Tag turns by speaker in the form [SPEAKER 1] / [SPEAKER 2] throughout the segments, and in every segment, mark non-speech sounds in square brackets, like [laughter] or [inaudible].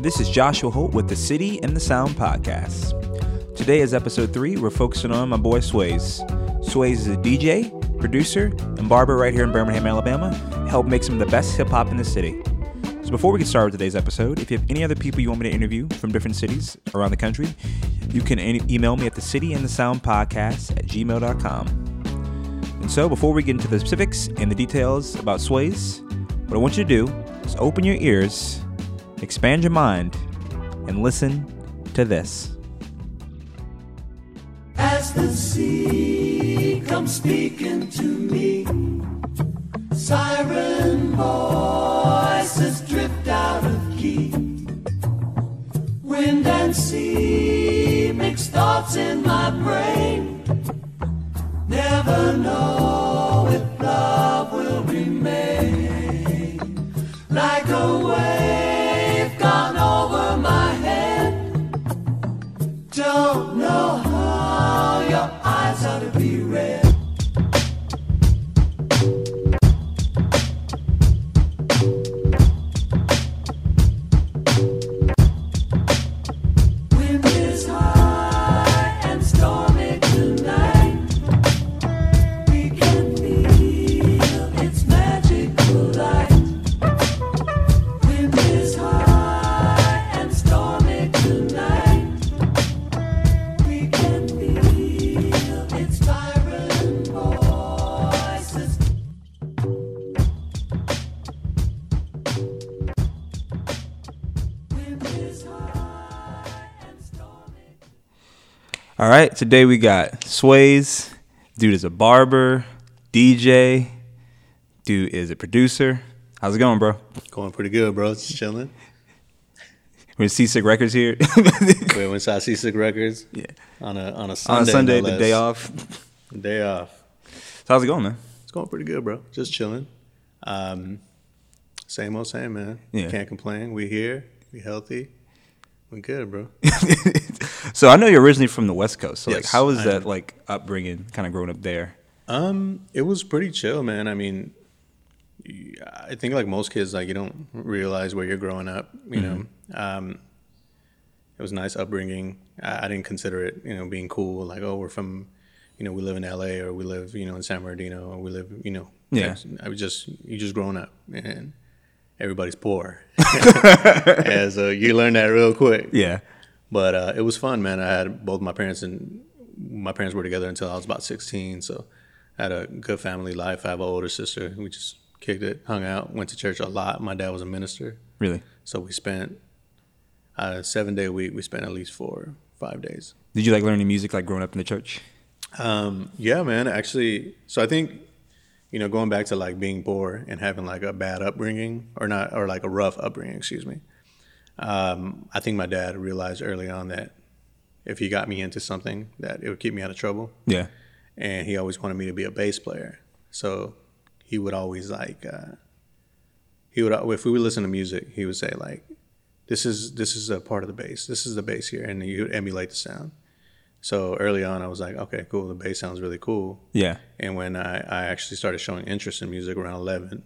[SPEAKER 1] This is Joshua Holt with the City and the Sound podcast. Today is episode three. We're focusing on my boy Suaze. Suaze is a DJ, producer, and barber right here in Birmingham, Alabama. Helped make some of the best hip hop in the city. So before we get started with today's episode, if you have any other people you want me to interview from different cities around the country, you can email me at the City and the Sound podcast at gmail.com. And so before we get into the specifics and the details about Suaze, what I want you to do is open your ears, expand your mind, and listen to this.
[SPEAKER 2] As the sea comes speaking to me, siren voices drift out of key. Wind and sea mix thoughts in my brain. Never know if love will remain like a wave Don't know how your eyes are to be
[SPEAKER 1] right, today we got Suaze. Dude is a barber, DJ. Dude is a producer. How's it going, bro?
[SPEAKER 3] Going pretty good, bro. Just chilling.
[SPEAKER 1] We're Seasick Records here.
[SPEAKER 3] We went to Seasick Records
[SPEAKER 1] yeah.
[SPEAKER 3] on a on a
[SPEAKER 1] On
[SPEAKER 3] Sunday.
[SPEAKER 1] a Sunday,
[SPEAKER 3] no
[SPEAKER 1] the day off.
[SPEAKER 3] Day off.
[SPEAKER 1] So how's it going, man?
[SPEAKER 3] It's going pretty good, bro. Just chilling. Um, same old same, man.
[SPEAKER 1] Yeah.
[SPEAKER 3] Can't complain. We here. We healthy. We good, bro. [laughs]
[SPEAKER 1] so I know you're originally from the West Coast. So like, how was
[SPEAKER 3] I
[SPEAKER 1] that
[SPEAKER 3] am.
[SPEAKER 1] like upbringing, kind of growing up there?
[SPEAKER 3] Um, it was pretty chill, man. I mean, I think like most kids, like you don't realize where you're growing up. You know, um, it was nice upbringing. I, I didn't consider it, you know, being cool. Like, oh, we're from, you know, we live in L.A. or we live, you know, in San Bernardino or we live, you know.
[SPEAKER 1] Yeah.
[SPEAKER 3] I was just you just growing up and everybody's poor, [laughs] [laughs] and so you learn that real quick.
[SPEAKER 1] Yeah.
[SPEAKER 3] But uh, it was fun, man. I had both my parents and my parents were together until I was about 16. So I had a good family life. I have an older sister. We just kicked it, hung out, went to church a lot. My dad was a minister.
[SPEAKER 1] Really?
[SPEAKER 3] So we spent a seven day a week. We spent at least four, five days.
[SPEAKER 1] Did you like learning music like growing up in the church?
[SPEAKER 3] Um, yeah, man. Actually, so I think, you know, going back to like being poor and having like a bad upbringing or not, or like a rough upbringing, excuse me. Um, I think my dad realized early on that if he got me into something, that it would keep me out of trouble.
[SPEAKER 1] Yeah.
[SPEAKER 3] And he always wanted me to be a bass player. So he would always like, uh, he would, if we would listen to music, he would say like, this is, this is a part of the bass. This is the bass here. And he would emulate the sound. So early on, I was like, okay, cool. The bass sounds really cool.
[SPEAKER 1] Yeah.
[SPEAKER 3] And when I, I actually started showing interest in music around 11,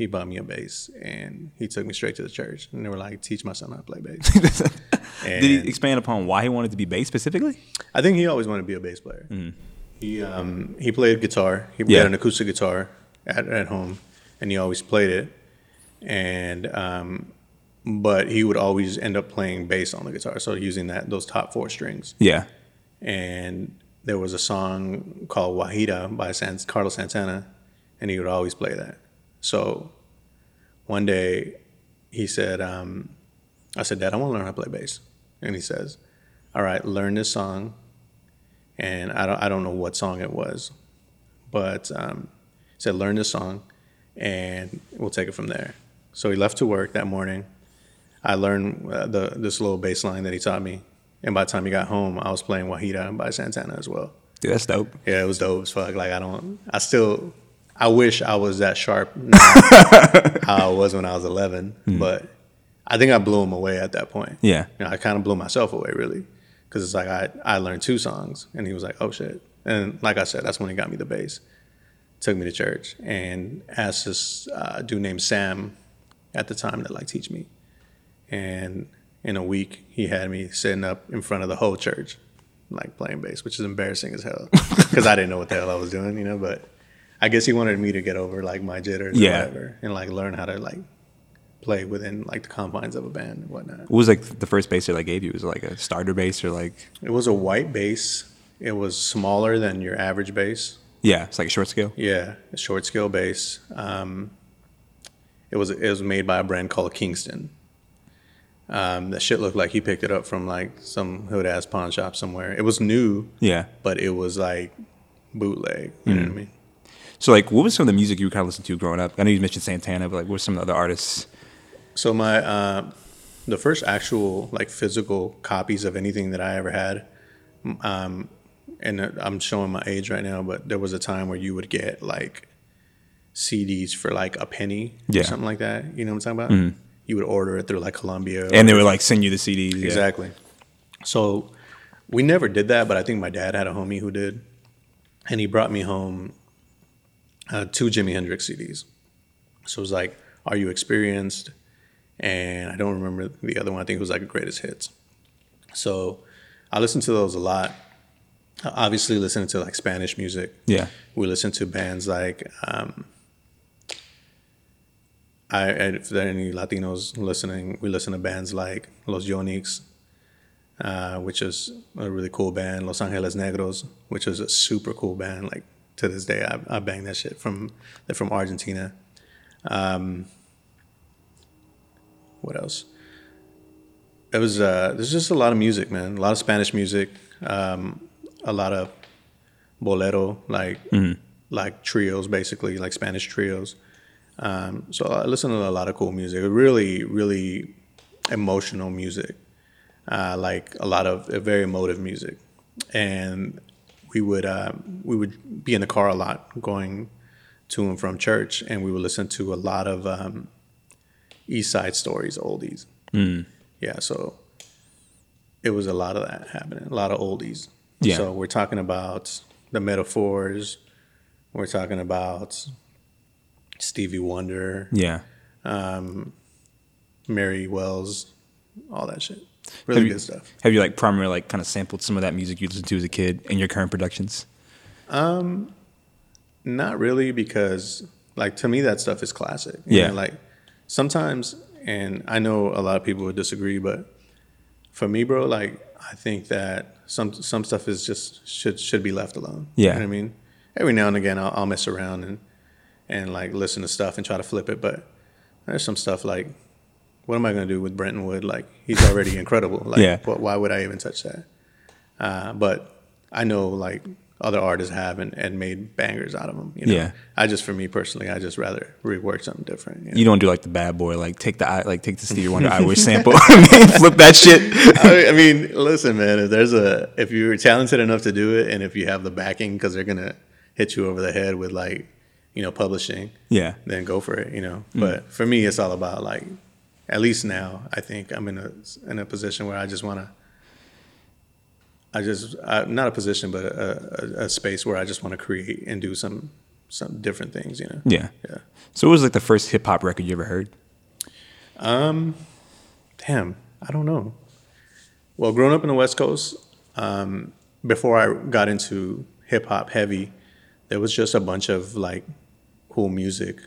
[SPEAKER 3] he bought me a bass and he took me straight to the church. And they were like, teach my son how to play bass. [laughs]
[SPEAKER 1] Did he expand upon why he wanted to be bass specifically?
[SPEAKER 3] I think he always wanted to be a bass player. He um, he played guitar. He
[SPEAKER 1] Yeah.
[SPEAKER 3] had an acoustic guitar at, at home, and he always played it. And um, but he would always end up playing bass on the guitar, so using that those top four strings.
[SPEAKER 1] Yeah.
[SPEAKER 3] And there was a song called Wahida by San, Carlos Santana, and he would always play that. So one day he said, um, I said, Dad, I want to learn how to play bass. And he says, All right, learn this song. And I don't, I don't know what song it was, but um, he said, Learn this song and we'll take it from there. So he left to work that morning. I learned uh, the this little bass line that he taught me. And by the time he got home, I was playing Wahida and by Santana as well.
[SPEAKER 1] Dude, that's dope.
[SPEAKER 3] Yeah, it was dope as fuck. Like I don't, I still, I wish I was that sharp [laughs] now, how I was when I was 11. But I think I blew him away at that point.
[SPEAKER 1] Yeah.
[SPEAKER 3] You know, I kind of blew myself away really, because it's like I I learned two songs, and he was like, oh shit. And like I said, that's when he got me the bass. Took me to church and asked this uh, dude named Sam at the time to like teach me. and in a week he had me sitting up in front of the whole church, like playing bass, which is embarrassing as hell [laughs] because I didn't know what the hell I was doing, you know. But I guess he wanted me to get over like my jitters
[SPEAKER 1] Yeah.
[SPEAKER 3] or whatever, and like learn how to like play within like the confines of a band and whatnot.
[SPEAKER 1] What was like the first bass that I gave you? Was it like a starter bass or like
[SPEAKER 3] It was a white bass. It was smaller than your average bass.
[SPEAKER 1] yeah, it's like a short scale.
[SPEAKER 3] Yeah, a short scale bass. Um, it was it was made by a brand called Kingston. Um, that shit looked like he picked it up from like some hood ass pawn shop somewhere. It was new,
[SPEAKER 1] Yeah.
[SPEAKER 3] but it was like bootleg. You know what I mean?
[SPEAKER 1] So like, what was some of the music you kind of listening to growing up? I know you mentioned Santana, but like, what were some of the other artists?
[SPEAKER 3] So my uh, the first actual like physical copies of anything that I ever had, um, and I'm showing my age right now, but there was a time where you would get like CDs for like a penny
[SPEAKER 1] Yeah.
[SPEAKER 3] or something like that. You know what I'm talking about? You would order it through like Columbia.
[SPEAKER 1] And they would like send you the CDs. yeah.
[SPEAKER 3] Exactly. So we never did that, but I think my dad had a homie who did, and he brought me home uh, two Jimi Hendrix CDs. So it was like, "Are you experienced?" And I don't remember the other one. I think it was like greatest hits. So I listened to those a lot. Obviously, listening to like Spanish music.
[SPEAKER 1] Yeah.
[SPEAKER 3] We listened to bands like. Um, I, if there are any Latinos listening, we listen to bands like Los Yonic's, uh, which is a really cool band. Los Angeles Negros, which is a super cool band. Like to this day, I, I bang that shit from from Argentina. Um, what else? It was uh, there's just a lot of music, man. A lot of Spanish music, um, a lot of bolero, like like trios, basically like Spanish trios. Um, so I listen to a lot of cool music. Really, really emotional music, uh, like a lot of uh, very emotive music. And we would uh, we would be in the car a lot, going to and from church, and we would listen to a lot of um, East Side Stories oldies. Yeah, so it was a lot of that happening, a lot of oldies.
[SPEAKER 1] Yeah.
[SPEAKER 3] So we're talking about the metaphors. We're talking about Stevie Wonder,
[SPEAKER 1] Yeah.
[SPEAKER 3] Mary Wells, all that shit.
[SPEAKER 1] Have
[SPEAKER 3] Really
[SPEAKER 1] you-
[SPEAKER 3] good stuff.
[SPEAKER 1] Have you like primarily like kind of sampled some of that music you listened to as a kid in your current productions?
[SPEAKER 3] Um, not really, because like to me that stuff is classic.
[SPEAKER 1] Yeah.
[SPEAKER 3] know, like sometimes, and I know a lot of people would disagree, but for me, bro, like I think that some some stuff is just should should be left alone.
[SPEAKER 1] Yeah.
[SPEAKER 3] You know what I mean? Every now and again, I'll, I'll mess around and and like listen to stuff and try to flip it, but there's some stuff like. What am I going to do with Brenton Wood? Like he's already incredible. Like,
[SPEAKER 1] Yeah.
[SPEAKER 3] what, why would I even touch that? Uh, but I know like other artists have and, and made bangers out of them. You know?
[SPEAKER 1] Yeah.
[SPEAKER 3] I just, for me personally, I just rather rework something different. You know?
[SPEAKER 1] You don't do like the bad boy, like take the I like take the Stevie Wonder [laughs] I wish sample, [laughs] and flip that shit.
[SPEAKER 3] I, I mean, listen, man. If there's a, if you're talented enough to do it, and if you have the backing, because they're gonna hit you over the head with like, you know, publishing,
[SPEAKER 1] Yeah.
[SPEAKER 3] then go for it. You know.
[SPEAKER 1] Mm.
[SPEAKER 3] But for me, it's all about like, at least now, I think I'm in a in a position where I just want to. I just I, not a position, but a, a, a space where I just want to create and do some some different things. You know.
[SPEAKER 1] Yeah.
[SPEAKER 3] Yeah.
[SPEAKER 1] So what was like the first hip hop record you ever heard?
[SPEAKER 3] Um, damn, I don't know. Well, growing up in the West Coast, um, before I got into hip hop heavy, there was just a bunch of like cool music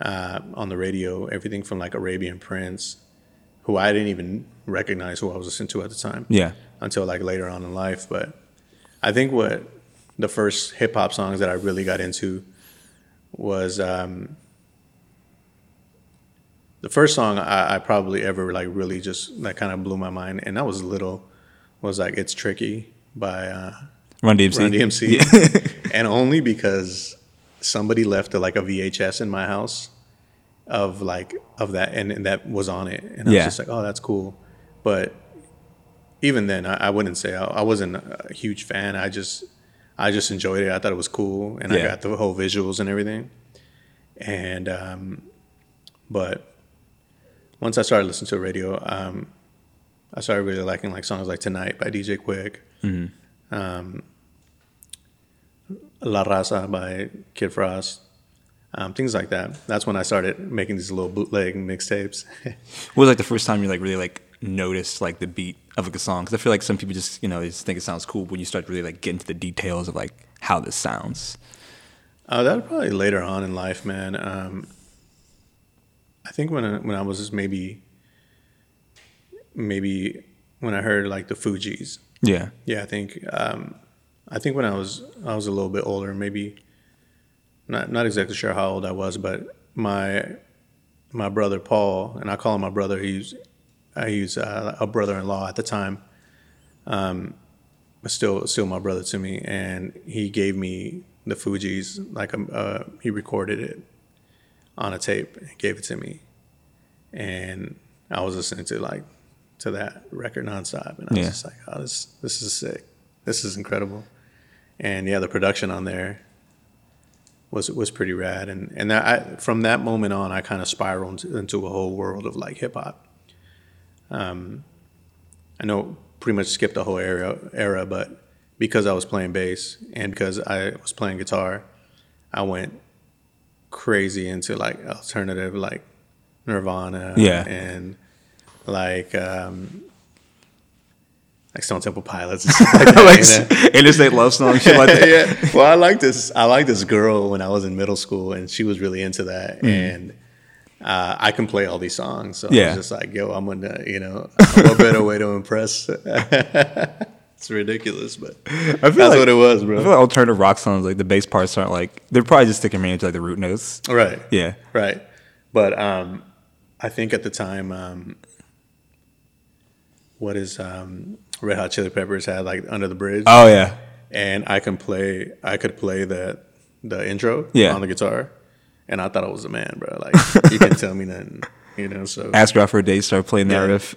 [SPEAKER 3] uh, on the radio. Everything from like Arabian Prince, who I didn't even recognize who I was listening to at the time.
[SPEAKER 1] Yeah.
[SPEAKER 3] Until like later on in life, but I think what the first hip hop songs that I really got into was um, the first song I, I probably ever like really just that kind of blew my mind, and I was little, was like "It's Tricky" by uh,
[SPEAKER 1] Run DMC.
[SPEAKER 3] Run DMC, [laughs] and only because somebody left a, like a VHS in my house of like of that, and, and that was on it, and I
[SPEAKER 1] Yeah.
[SPEAKER 3] was just like, "Oh, that's cool," but even then, I, I wouldn't say I, I wasn't a huge fan. I just I just enjoyed it. I thought it was cool, and I got the whole visuals and everything. And um, but once I started listening to the radio, um, I started really liking like songs like "Tonight" by DJ Quik, um, "La Raza" by Kid Frost, um, things like that. That's when I started making these little bootleg mixtapes.
[SPEAKER 1] What [laughs] was like the first time you like really like noticed like the beat of like a song? Because I feel like some people just you know they just think it sounds cool, but when you start to really like get into the details of like how this sounds.
[SPEAKER 3] Uh, that was probably later on in life, man. Um, I think when I, when I was maybe maybe when I heard like the Fugees.
[SPEAKER 1] Yeah.
[SPEAKER 3] Yeah, I think um, I think when I was I was a little bit older, maybe not not exactly sure how old I was, but my my brother Paul, and I call him my brother. He's he's uh, a brother-in-law at the time, um, but still still my brother to me, and he gave me the Fugees like um, uh, he recorded it on a tape and gave it to me, and I was listening to like to that record nonstop, and I was
[SPEAKER 1] Yeah.
[SPEAKER 3] just like, oh, this this is sick, this is incredible, and yeah, the production on there was was pretty rad, and and that I, from that moment on, I kind of spiraled into a whole world of like hip hop. Um, I know pretty much skipped the whole era era, but because I was playing bass and because I was playing guitar, I went crazy into like alternative, like Nirvana,
[SPEAKER 1] Yeah.
[SPEAKER 3] and like um, like Stone Temple Pilots, and stuff like [laughs] that,
[SPEAKER 1] like
[SPEAKER 3] you know?
[SPEAKER 1] interstate love song shit like [laughs] that.
[SPEAKER 3] yeah. Well, I like this. I like this girl when I was in middle school, and she was really into that.
[SPEAKER 1] Mm.
[SPEAKER 3] And uh, I can play all these songs, so I was just like, "Yo, I'm gonna, you know, what better way to impress?" [laughs] it's ridiculous, but
[SPEAKER 1] I feel
[SPEAKER 3] that's
[SPEAKER 1] like,
[SPEAKER 3] what it was, bro.
[SPEAKER 1] I feel like alternative rock songs like the bass parts aren't like they're probably just sticking mainly to like the root notes.
[SPEAKER 3] right.
[SPEAKER 1] Yeah.
[SPEAKER 3] Right. But um, I think at the time, um, what is um, Red Hot Chili Peppers had like Under the Bridge,
[SPEAKER 1] Oh yeah.
[SPEAKER 3] and I can play. I could play the the intro
[SPEAKER 1] Yeah.
[SPEAKER 3] on the guitar, and I thought I was a man, bro. Like you can tell me nothing, you know. So, [laughs]
[SPEAKER 1] Ask her out for a date, start playing that
[SPEAKER 3] Yeah.
[SPEAKER 1] riff.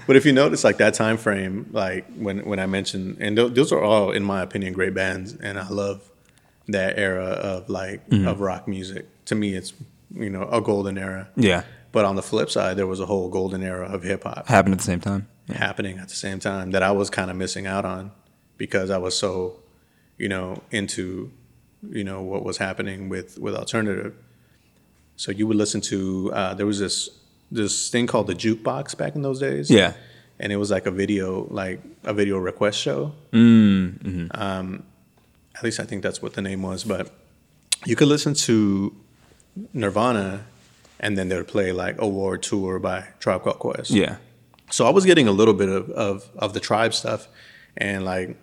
[SPEAKER 1] [laughs]
[SPEAKER 3] but if you notice, like that time frame, like when when I mentioned, and th- those are all, in my opinion, great bands, and I love that era of like
[SPEAKER 1] Mm-hmm.
[SPEAKER 3] of rock music. To me, it's you know a golden era.
[SPEAKER 1] yeah.
[SPEAKER 3] But on the flip side, there was a whole golden era of hip hop
[SPEAKER 1] Happened at the same time.
[SPEAKER 3] Happening at the same time that I was kind of missing out on because I was so, you know, into, you know, what was happening with with alternative. So you would listen to uh, there was this this thing called the jukebox back in those days.
[SPEAKER 1] Yeah.
[SPEAKER 3] and it was like a video like a video request show. Um, at least I think that's what the name was. But you could listen to Nirvana, and then they would play like Award Tour by Tribe Called Quest.
[SPEAKER 1] Yeah.
[SPEAKER 3] So I was getting a little bit of, of, of the tribe stuff and like,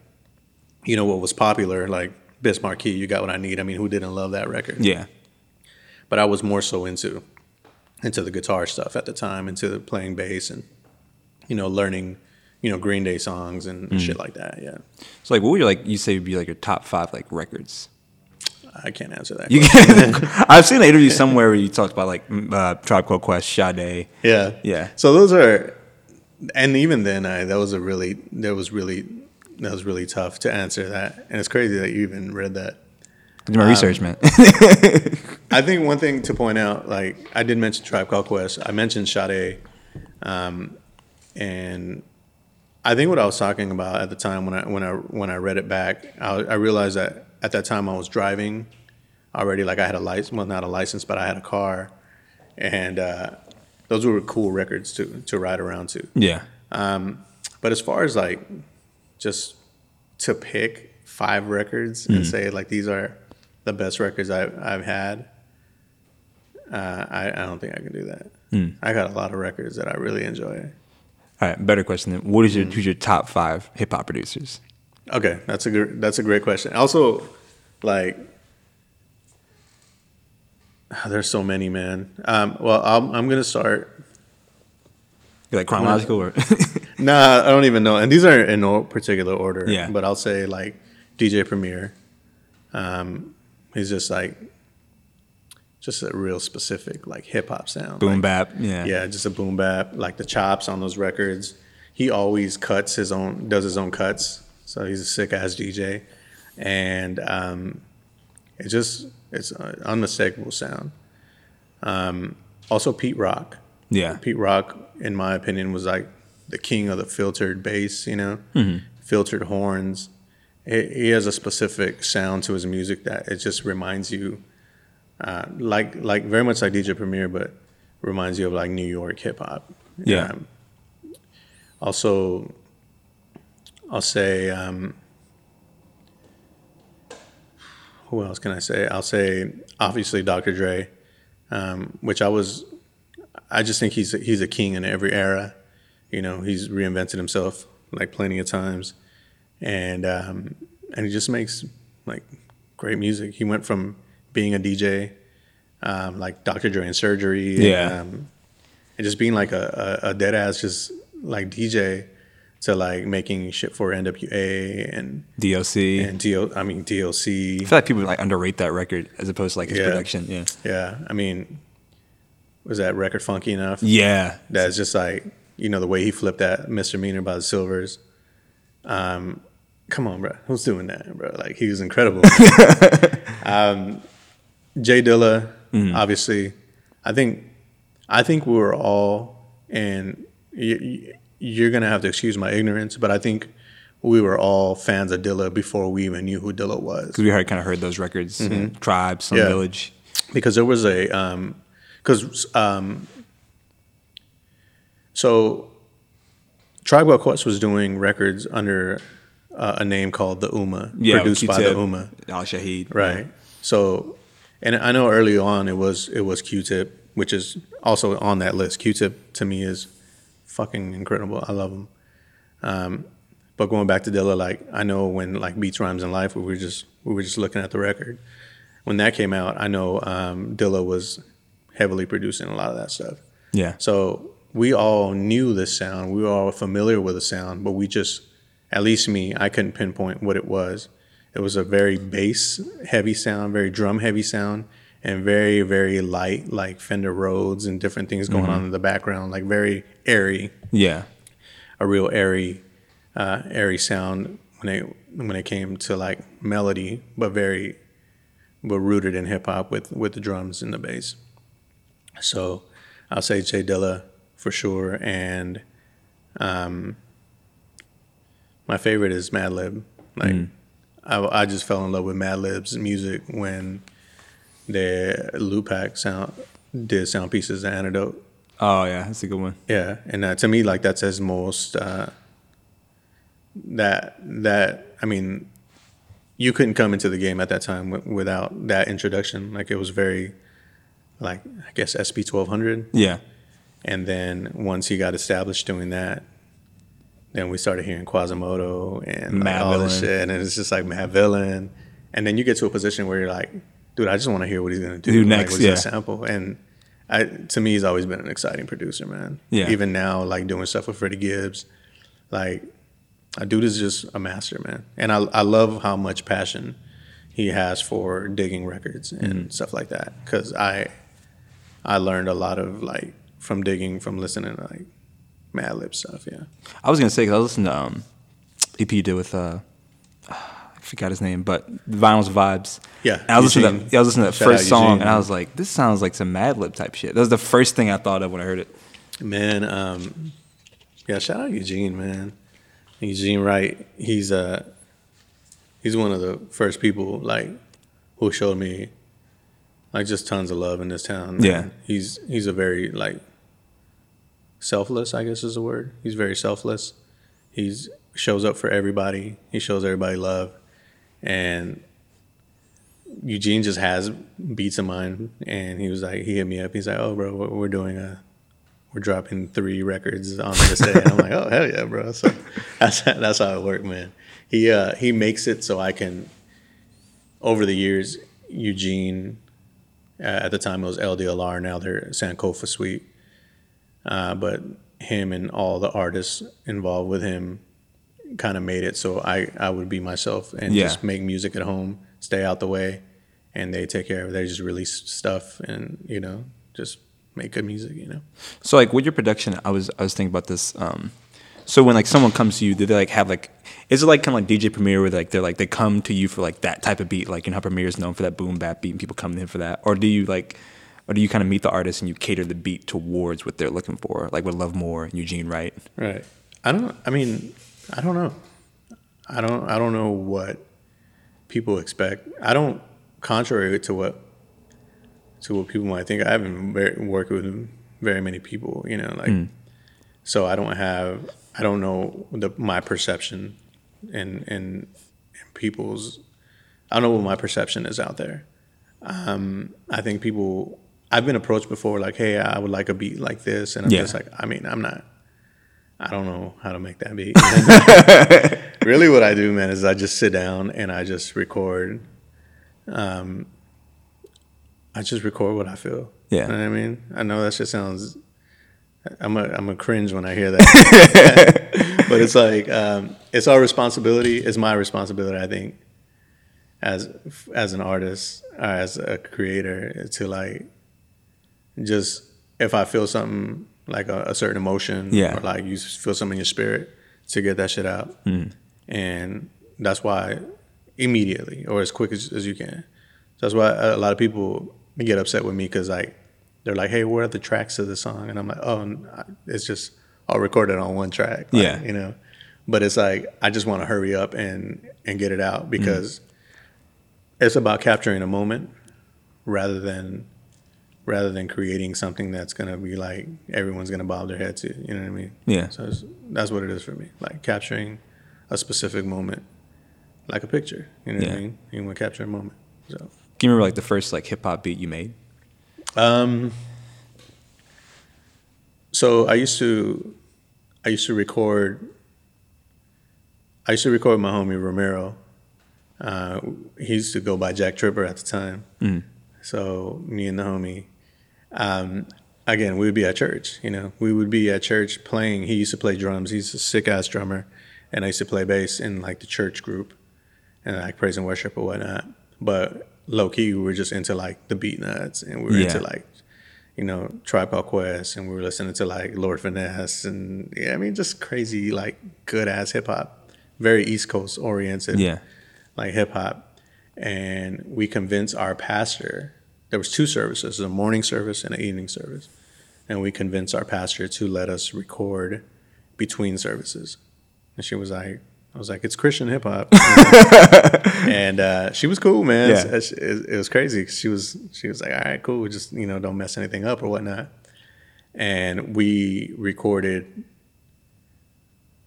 [SPEAKER 3] you know, what was popular, like Biz Markie, You Got What I Need. I mean, who didn't love that record?
[SPEAKER 1] Yeah.
[SPEAKER 3] But I was more so into into the guitar stuff at the time, into playing bass and, you know, learning, you know, Green Day songs and shit like that. Yeah.
[SPEAKER 1] So like what would your like you say would be like your top five like records?
[SPEAKER 3] I can't answer that.
[SPEAKER 1] You can, [laughs] I've seen an interview somewhere where you talked about like uh, Tribe Called Quest, Sade.
[SPEAKER 3] yeah.
[SPEAKER 1] Yeah.
[SPEAKER 3] So those are, and even then, I, that was a really, that was really, that was really tough to answer that. And it's crazy that you even read that.
[SPEAKER 1] I did my research, man. [laughs]
[SPEAKER 3] I think one thing to point out, like I did mention Tribe Called Quest. I mentioned Sade, um, and I think what I was talking about at the time when I when I when I read it back, I, I realized that at that time I was driving already. Like I had a license, well, not a license, but I had a car, and uh, those were cool records to to ride around to.
[SPEAKER 1] yeah.
[SPEAKER 3] Um, but as far as like just to pick five records and mm. say like these are the best records I've, I've had, uh, I, I don't think I can do that. Mm. I got a lot of records that I really enjoy.
[SPEAKER 1] All right, better question. Then. What is your mm. who's your top five hip hop producers?
[SPEAKER 3] Okay, that's a good, that's a great question. Also, like, [sighs] there's so many, man. Um, well, I'm, I'm gonna start.
[SPEAKER 1] You like chronological or [laughs]
[SPEAKER 3] Nah, I don't even know. And these are in no particular order.
[SPEAKER 1] Yeah.
[SPEAKER 3] But I'll say like DJ Premier. Um, he's just like just a real specific like hip hop sound.
[SPEAKER 1] boom
[SPEAKER 3] Like,
[SPEAKER 1] bap? Yeah.
[SPEAKER 3] Yeah, just a boom bap. Like the chops on those records. He always cuts his own does his own cuts. So he's a sick ass DJ. And um it just it's an unmistakable sound. Um also Pete Rock.
[SPEAKER 1] Yeah.
[SPEAKER 3] Pete Rock, in my opinion, was like the king of the filtered bass, you know, filtered horns. He, he has a specific sound to his music that it just reminds you uh, like like very much like DJ Premier, but reminds you of like New York hip hop.
[SPEAKER 1] Yeah.
[SPEAKER 3] Um, also, I'll say. Um, who else can I say? I'll say obviously Dr. Dre, um, which I was. I just think he's he's a king in every era. You know, he's reinvented himself like plenty of times, and um, and he just makes like great music. He went from being a DJ, um, like Dr. Dre in Surgery,
[SPEAKER 1] Yeah.
[SPEAKER 3] and, um, and just being like a, a, a dead ass just like DJ to like making shit for NWA and
[SPEAKER 1] DLC.
[SPEAKER 3] and DL, I mean DLC.
[SPEAKER 1] I feel like people like underrate that record as opposed to like his
[SPEAKER 3] Yeah.
[SPEAKER 1] production. Yeah.
[SPEAKER 3] Yeah, I mean, was that record funky enough?
[SPEAKER 1] Yeah.
[SPEAKER 3] That's just like you know the way he flipped that misdemeanor by the Sylvers. Um, come on, bro, who's doing that, bro? Like he was incredible. [laughs] um, J Dilla, obviously, I think, I think we were all, and you're gonna have to excuse my ignorance, but I think we were all fans of Dilla before we even knew who Dilla was.
[SPEAKER 1] Because we heard kind of heard those records, know, Tribe, Slum
[SPEAKER 3] Mm-hmm. Yeah.
[SPEAKER 1] Village.
[SPEAKER 3] because there was a because um, so Tribe Called Quest was doing records under uh, a name called the Ummah,
[SPEAKER 1] Yeah,
[SPEAKER 3] produced by the Ummah,
[SPEAKER 1] Ali Shaheed.
[SPEAKER 3] right? So, and I know early on it was it was Q-Tip, which is also on that list. Q-Tip to me is fucking incredible. I love them. Um, but going back to Dilla, like I know when like Beats Rhymes and Life, we were just we were just looking at the record. When that came out, I know um, Dilla was heavily producing a lot of that stuff.
[SPEAKER 1] Yeah.
[SPEAKER 3] So we all knew this sound. We were all familiar with the sound, but we just, at least me, I couldn't pinpoint what it was. It was a very bass heavy sound, very drum heavy sound, and very, very light, like Fender Rhodes and different things going on in the background, like very airy,
[SPEAKER 1] Yeah.
[SPEAKER 3] a real airy, uh, airy sound when it when it came to like melody, but very, but rooted in hip hop with with the drums and the bass. So, I'll say J Dilla for sure, and um, my favorite is Madlib. Like, I I just fell in love with Madlib's music when the Lootpack sound did sound pieces the antidote.
[SPEAKER 1] Oh yeah, that's a good one.
[SPEAKER 3] Yeah, and uh, to me, like that's his most uh, that that I mean, you couldn't come into the game at that time w- without that introduction. Like it was very, like I guess SP twelve hundred,
[SPEAKER 1] Yeah.
[SPEAKER 3] and then once he got established doing that, then we started hearing Quasimoto and like, all this shit, and it's just like Madvillain, and then you get to a position where you're like, dude, I just want to hear what he's gonna do,
[SPEAKER 1] Do
[SPEAKER 3] like,
[SPEAKER 1] next, yeah.
[SPEAKER 3] sample, and I to me, he's always been an exciting producer, man.
[SPEAKER 1] Yeah.
[SPEAKER 3] Even now, like doing stuff with Freddie Gibbs, like a dude is just a master, man. And I I love how much passion he has for digging records and
[SPEAKER 1] Mm-hmm.
[SPEAKER 3] stuff like that. Cause I I learned a lot of like from digging from listening to like Madlib stuff. Yeah.
[SPEAKER 1] I was gonna say because I was listening to um, EP you did with uh, forgot his name, but Vinyls Vibes.
[SPEAKER 3] Yeah,
[SPEAKER 1] And I was listening to that, yeah, I was listening to that
[SPEAKER 3] Shout
[SPEAKER 1] first song,
[SPEAKER 3] Eugene,
[SPEAKER 1] and I was like, this sounds like some Madlib type shit. That was the first thing I thought of when I heard it.
[SPEAKER 3] Man, um, yeah, shout out Eugene, man. Eugene Wright, he's uh he's one of the first people like who showed me like just tons of love in this town. man.
[SPEAKER 1] Yeah.
[SPEAKER 3] He's he's a very like selfless, I guess is the word. He's very selfless. He's shows up for everybody. He shows everybody love. And Eugene just has beats of mine and he was like he hit me up. He's like, "Oh, bro, we're we're doing a we're dropping three records on this day. And I'm like, oh hell yeah, bro. So [laughs] that's that's how it worked, man. He uh, he makes it so I can. Over the years, Eugene, uh, at the time it was LDLR. Now they're Sankofa Suite. Uh, but him and all the artists involved with him kind of made it so I, I would be myself and
[SPEAKER 1] Yeah.
[SPEAKER 3] just make music at home, stay out the way, and they take care of it. They just release stuff and you know just make good music. You know.
[SPEAKER 1] So like with your production, I was I was thinking about this. Um, so when like someone comes to you, do they like have like is it like kind of like DJ Premier where like they're like they come to you for like that type of beat, like you know how Premier is known for that boom bap beat and people come to him for that, or do you like, or do you kind of meet the artist and you cater the beat towards what they're looking for, like with Love More and Eugene Wright?
[SPEAKER 3] Right. I don't. I mean, I don't know. I don't. I don't know what people expect. I don't. Contrary to what to what people might think. I haven't very, worked with very many people, you know, like
[SPEAKER 1] Mm.
[SPEAKER 3] so I don't have I don't know the my perception and and people's I don't know what my perception is out there. Um, I think people I've been approached before like, hey, I would like a beat like this, and I'm
[SPEAKER 1] Yeah.
[SPEAKER 3] just like, I mean, I'm not. I don't know how to make that beat. [laughs] really, what I do, man, is I just sit down and I just record. Um, I just record what I feel.
[SPEAKER 1] Yeah.
[SPEAKER 3] you know what I mean. I know that shit sounds. I'm a I'm a cringe when I hear that, [laughs] but it's like um, it's our responsibility. It's my responsibility, I think, as as an artist, or as a creator, to like just if I feel something like a, a certain emotion,
[SPEAKER 1] Yeah.
[SPEAKER 3] or like you feel something in your spirit, to get that shit out, mm-hmm. and that's why immediately or as quick as, as you can. So that's why a lot of people get upset with me because like they're like, "Hey, where are the tracks of the song?" And I'm like, "Oh, it's just I'll record it on one track." Like,
[SPEAKER 1] Yeah.
[SPEAKER 3] you know. But it's like I just want to hurry up and and get it out mm-hmm. because it's about capturing a moment rather than rather than creating something that's gonna be like everyone's gonna bob their head to. You know what I mean?
[SPEAKER 1] Yeah.
[SPEAKER 3] So it's, that's what it is for me. Like capturing a specific moment, like a picture. You know what I mean? You want to capture a moment. So.
[SPEAKER 1] Can you remember like the first like hip hop beat you made?
[SPEAKER 3] Um, so I used to, I used to record. I used to record my homie Romero. Uh, he used to go by Jack Tripper at the time. So me and the homie, um, again, we would be at church. You know, we would be at church playing. He used to play drums. He's a sick ass drummer, and I used to play bass in like the church group, and like praise and worship or whatnot. But low key, we were just into like the Beatnuts, and we were into like, you know, Tribe Called Quest, and we were listening to like Lord Finesse, and yeah, I mean, just crazy like good ass hip hop, very East Coast oriented
[SPEAKER 1] Yeah.
[SPEAKER 3] like hip hop, and we convinced our pastor. There was two services: a morning service and an evening service, and we convinced our pastor to let us record between services. And she was like, "I was like, it's Christian hip hop," [laughs] and uh, she was cool, man.
[SPEAKER 1] Yeah.
[SPEAKER 3] It, it was crazy. She was she was like, "All right, cool. We just you know, don't mess anything up or whatnot." And we recorded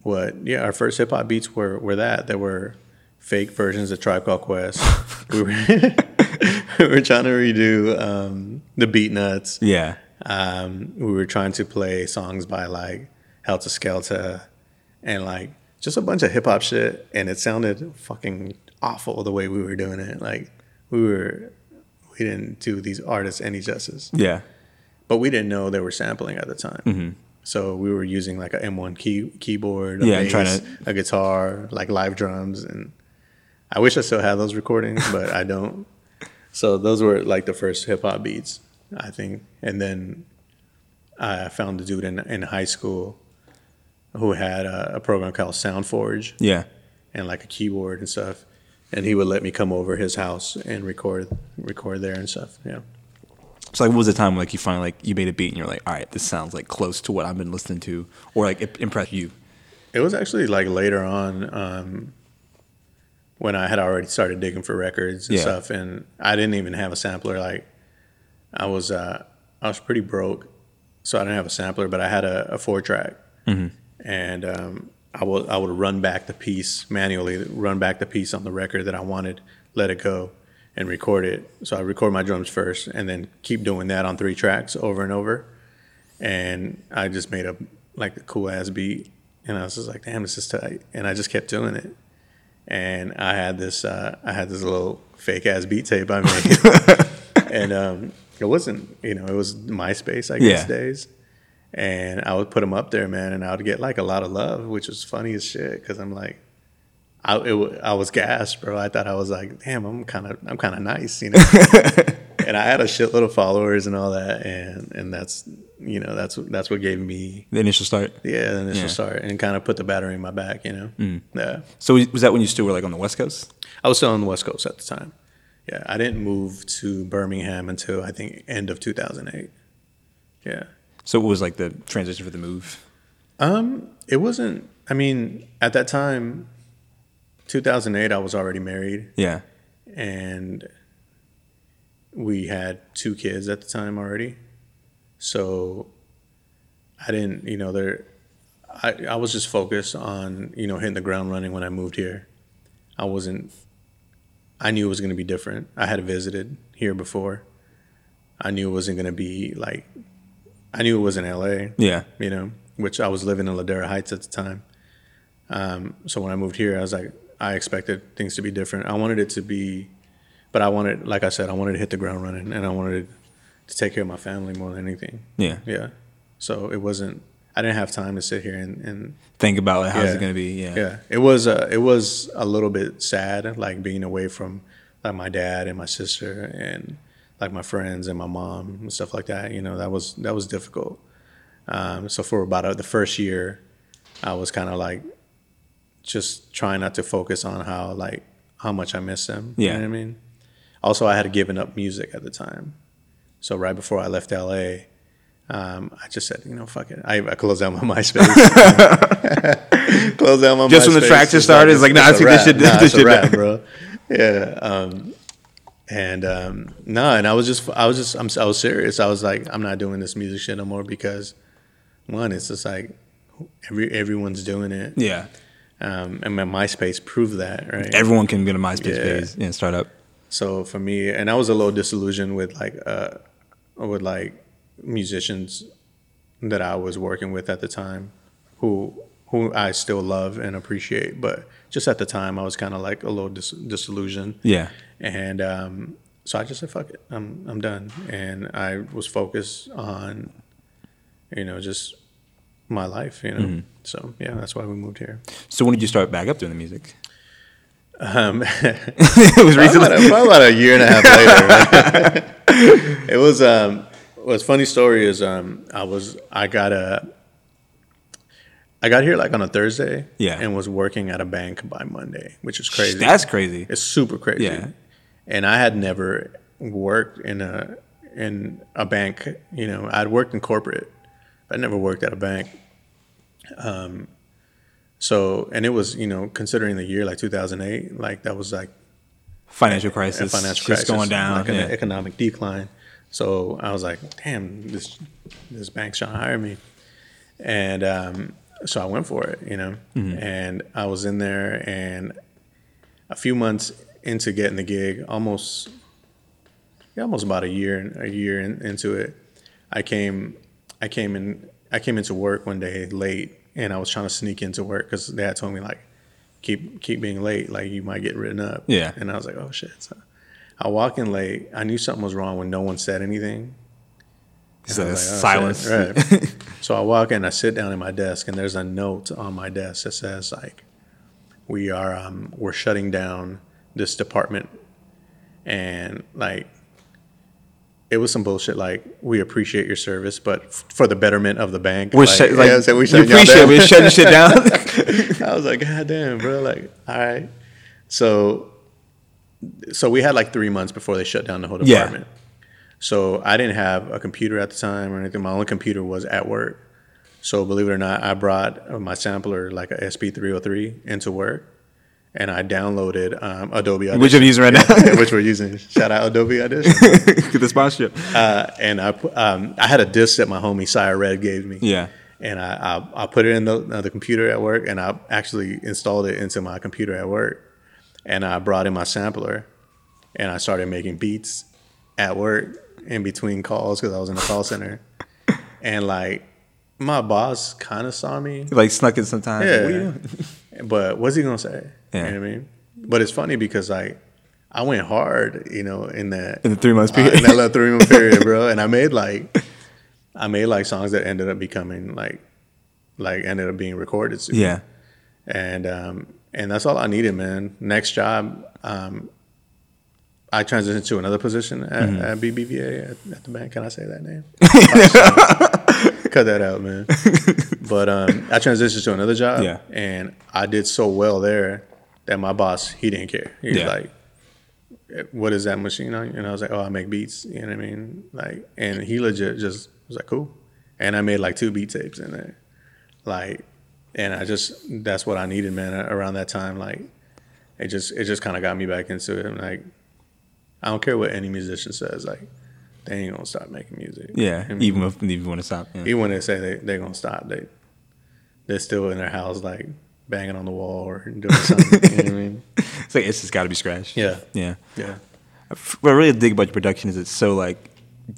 [SPEAKER 3] what yeah our first hip hop beats were were that there were fake versions of Tribe Called Quest. [laughs] we were we [laughs] [laughs] were trying to redo um, the Beatnuts.
[SPEAKER 1] Yeah.
[SPEAKER 3] Um, we were trying to play songs by like Heltah Skeltah and like just a bunch of hip hop shit, and it sounded fucking awful the way we were doing it. Like we were we didn't do these artists any justice
[SPEAKER 1] Yeah.
[SPEAKER 3] but we didn't know they were sampling at the time. So we were using like a M1 key keyboard, a
[SPEAKER 1] Yeah,
[SPEAKER 3] bass,
[SPEAKER 1] trying to-
[SPEAKER 3] a guitar, like live drums, and I wish I still had those recordings, but I don't. So those were like the first hip hop beats, I think, and then I found a dude in in high school who had a, a program called SoundForge
[SPEAKER 1] Yeah.
[SPEAKER 3] and like a keyboard and stuff, and he would let me come over his house and record record there and stuff. Yeah.
[SPEAKER 1] So like, what was the time like you finally like you made a beat and you're like, all right, this sounds like close to what I've been listening to, or like it impressed you?
[SPEAKER 3] It was actually like later on um, when I had already started digging for records and
[SPEAKER 1] Yeah.
[SPEAKER 3] stuff, and I didn't even have a sampler. Like I was, uh, I was pretty broke, so I didn't have a sampler, but I had a, a four track, and um, I would I would run back the piece manually, run back the piece on the record that I wanted, let it go, and record it. So I record my drums first, and then keep doing that on three tracks over and over and I just made a like a cool ass beat, and I was just like, damn, this is tight, and I just kept doing it, and I had this uh, I had this little fake ass beat tape I made, [laughs] and um, it wasn't you know it was MySpace I guess
[SPEAKER 1] Yeah.
[SPEAKER 3] days, and I would put them up there, man, and I would get like a lot of love, which was funny as shit because I'm like. I, it, I was gassed, bro. I thought I was like, damn, I'm kind of, I'm kind of nice, you know. [laughs] and I had a shitload of followers and all that, and and that's, you know, that's that's what gave me
[SPEAKER 1] The initial start.
[SPEAKER 3] yeah, the initial
[SPEAKER 1] Yeah. Mm.
[SPEAKER 3] start and kind of put the battery in my back, you know. Yeah.
[SPEAKER 1] So was that when you still were like on the West Coast?
[SPEAKER 3] I was still on the West Coast at the time. Yeah, I didn't move to Birmingham until I think end of 2008. Yeah.
[SPEAKER 1] So what was like the transition for the move?
[SPEAKER 3] Um, it wasn't. I mean, at that time, 2008, I was already married,
[SPEAKER 1] Yeah.
[SPEAKER 3] and we had two kids at the time already, so I didn't, you know, there. I I was just focused on you know hitting the ground running when I moved here. I wasn't. I knew it was going to be different. I had visited here before. I knew it wasn't going to be like. I knew it was in L.A.
[SPEAKER 1] Yeah.
[SPEAKER 3] you know, which I was living in Ladera Heights at the time. Um, so when I moved here, I was like, I expected things to be different. I wanted it to be, but I wanted, like I said, I wanted to hit the ground running, and I wanted to take care of my family more than anything.
[SPEAKER 1] Yeah.
[SPEAKER 3] Yeah. So it wasn't. I didn't have time to sit here and, and
[SPEAKER 1] Think about like, how's
[SPEAKER 3] Yeah.
[SPEAKER 1] it going to be. Yeah.
[SPEAKER 3] yeah. It was uh, it was a little bit sad, like being away from like my dad and my sister and like my friends and my mom and stuff like that. You know, that was that was difficult. Um, so for about uh, the first year, I was kind of like just trying not to focus on how like how much I miss them.
[SPEAKER 1] Yeah.
[SPEAKER 3] You know what I mean? Also, I had given up music at the time. So right before I left LA, um, I just said, you know, fuck it. I, I closed out my [laughs] MySpace. [laughs] closed out my MySpace.
[SPEAKER 1] Just when the
[SPEAKER 3] MySpace.
[SPEAKER 1] traction started, it's like, nah, I see this shit-
[SPEAKER 3] Nah,
[SPEAKER 1] this shit
[SPEAKER 3] wrap, bro. Yeah. Um, and um, no, and I was just, I was just, I'm, I was serious. I was like, I'm not doing this music shit no more because one, it's just like every everyone's doing it.
[SPEAKER 1] Yeah.
[SPEAKER 3] Um, and my MySpace proved that, right?
[SPEAKER 1] Everyone can get a MySpace
[SPEAKER 3] Yeah.
[SPEAKER 1] and start up.
[SPEAKER 3] So for me, and I was a little disillusioned with like uh, with like musicians that I was working with at the time, who who I still love and appreciate, but just at the time I was kind of like a little dis- disillusioned.
[SPEAKER 1] Yeah.
[SPEAKER 3] And um, so I just said, "Fuck it, I'm I'm done," and I was focused on, you know, just my life, you know.
[SPEAKER 1] Mm-hmm.
[SPEAKER 3] So yeah, that's why we moved here.
[SPEAKER 1] So when did you start back up doing the music?
[SPEAKER 3] Um, [laughs]
[SPEAKER 1] it was recently.
[SPEAKER 3] about, a, probably about a year and a half later. [laughs] it was um what's funny story is um I was I got a I got here like on a Thursday
[SPEAKER 1] Yeah.
[SPEAKER 3] and was working at a bank by Monday, which is crazy.
[SPEAKER 1] That's crazy.
[SPEAKER 3] it's super crazy.
[SPEAKER 1] Yeah.
[SPEAKER 3] And I had never worked in a in a bank, you know, I'd worked in corporate. I never worked at a bank. Um so and it was, you know, considering the year like 2008, like that was like
[SPEAKER 1] Financial
[SPEAKER 3] a
[SPEAKER 1] crisis.
[SPEAKER 3] financial
[SPEAKER 1] just
[SPEAKER 3] crisis,
[SPEAKER 1] going down.
[SPEAKER 3] like an
[SPEAKER 1] yeah.
[SPEAKER 3] economic decline. So I was like, damn, this this bank's trying to hire me, and um, so I went for it, you know.
[SPEAKER 1] Mm-hmm.
[SPEAKER 3] And I was in there, and a few months into getting the gig, almost yeah, almost about a year a year in, into it, I came I came in I came into work one day late, and I was trying to sneak into work because dad told me like keep keep being late, like you might get written up.
[SPEAKER 1] Yeah.
[SPEAKER 3] And I was like, oh shit. So I walk in late. I knew something was wrong when no one said anything.
[SPEAKER 1] It's
[SPEAKER 3] And I
[SPEAKER 1] a
[SPEAKER 3] was like, oh,
[SPEAKER 1] silence.
[SPEAKER 3] shit. Right. [laughs] so I walk in, I sit down at my desk, and there's a note on my desk that says like, "We are um, we're shutting down this department," and like. It was some bullshit. Like we appreciate your service, but f- for the betterment of the bank,
[SPEAKER 1] We're
[SPEAKER 3] like,
[SPEAKER 1] shut- like,
[SPEAKER 3] yeah, so we
[SPEAKER 1] you appreciate we're shutting shit down. [laughs] [laughs]
[SPEAKER 3] I was like, God damn, bro. Like, all right. So, so we had like three months before they shut down the whole
[SPEAKER 1] Yeah.
[SPEAKER 3] department. So I didn't have a computer at the time or anything. My only computer was at work. So believe it or not, I brought my sampler, like a SP303, into work, and I downloaded um, Adobe Audition,
[SPEAKER 1] Which I'm using right now. [laughs]
[SPEAKER 3] Which we're using. Shout out Adobe Audition.
[SPEAKER 1] Get [laughs] the sponsorship.
[SPEAKER 3] uh, and I um, I had a disc that my homie Sire Red gave me
[SPEAKER 1] Yeah.
[SPEAKER 3] and I, I I put it in the uh, the computer at work, and I actually installed it into my computer at work, and I brought in my sampler, and I started making beats at work in between calls because I was in the call center, [laughs] and like my boss kind of saw me,
[SPEAKER 1] Like snuck in sometimes.
[SPEAKER 3] yeah,
[SPEAKER 1] What are you doing?
[SPEAKER 3] but what's he gonna say?
[SPEAKER 1] Yeah.
[SPEAKER 3] You know what I mean? But it's funny because like I went hard, you know, in that
[SPEAKER 1] In the three months
[SPEAKER 3] uh,
[SPEAKER 1] period.
[SPEAKER 3] in that little three month [laughs] period, bro. And I made like, I made like songs that ended up becoming like, like ended up being recorded. soon.
[SPEAKER 1] yeah.
[SPEAKER 3] And um, and that's all I needed, man. Next job, um, I transitioned to another position at,
[SPEAKER 1] Mm-hmm.
[SPEAKER 3] at BBVA at, at the bank. Can I say that name? [laughs] [laughs] Cut that out, man. But um, I transitioned to another job,
[SPEAKER 1] Yeah.
[SPEAKER 3] and I did so well there that my boss he didn't care. He was
[SPEAKER 1] Yeah.
[SPEAKER 3] like, "What is that machine on?" And I was like, "Oh, I make beats." You know what I mean? Like, and he legit just was like, "Cool," and I made like two beat tapes in there, like, and I just that's what I needed, man. Around that time, like, it just it just kind of got me back into it. I'm Like, I don't care what any musician says. Like they ain't gonna stop making music.
[SPEAKER 1] Yeah,
[SPEAKER 3] I mean,
[SPEAKER 1] even if even want to stop. Yeah.
[SPEAKER 3] even when they say they they gonna stop, they they're still in their house like banging on the wall or doing something. you know what I mean? [laughs]
[SPEAKER 1] It's like it's just got to be scratched.
[SPEAKER 3] Yeah,
[SPEAKER 1] yeah.
[SPEAKER 3] yeah,
[SPEAKER 1] What I really dig about your production is it's so like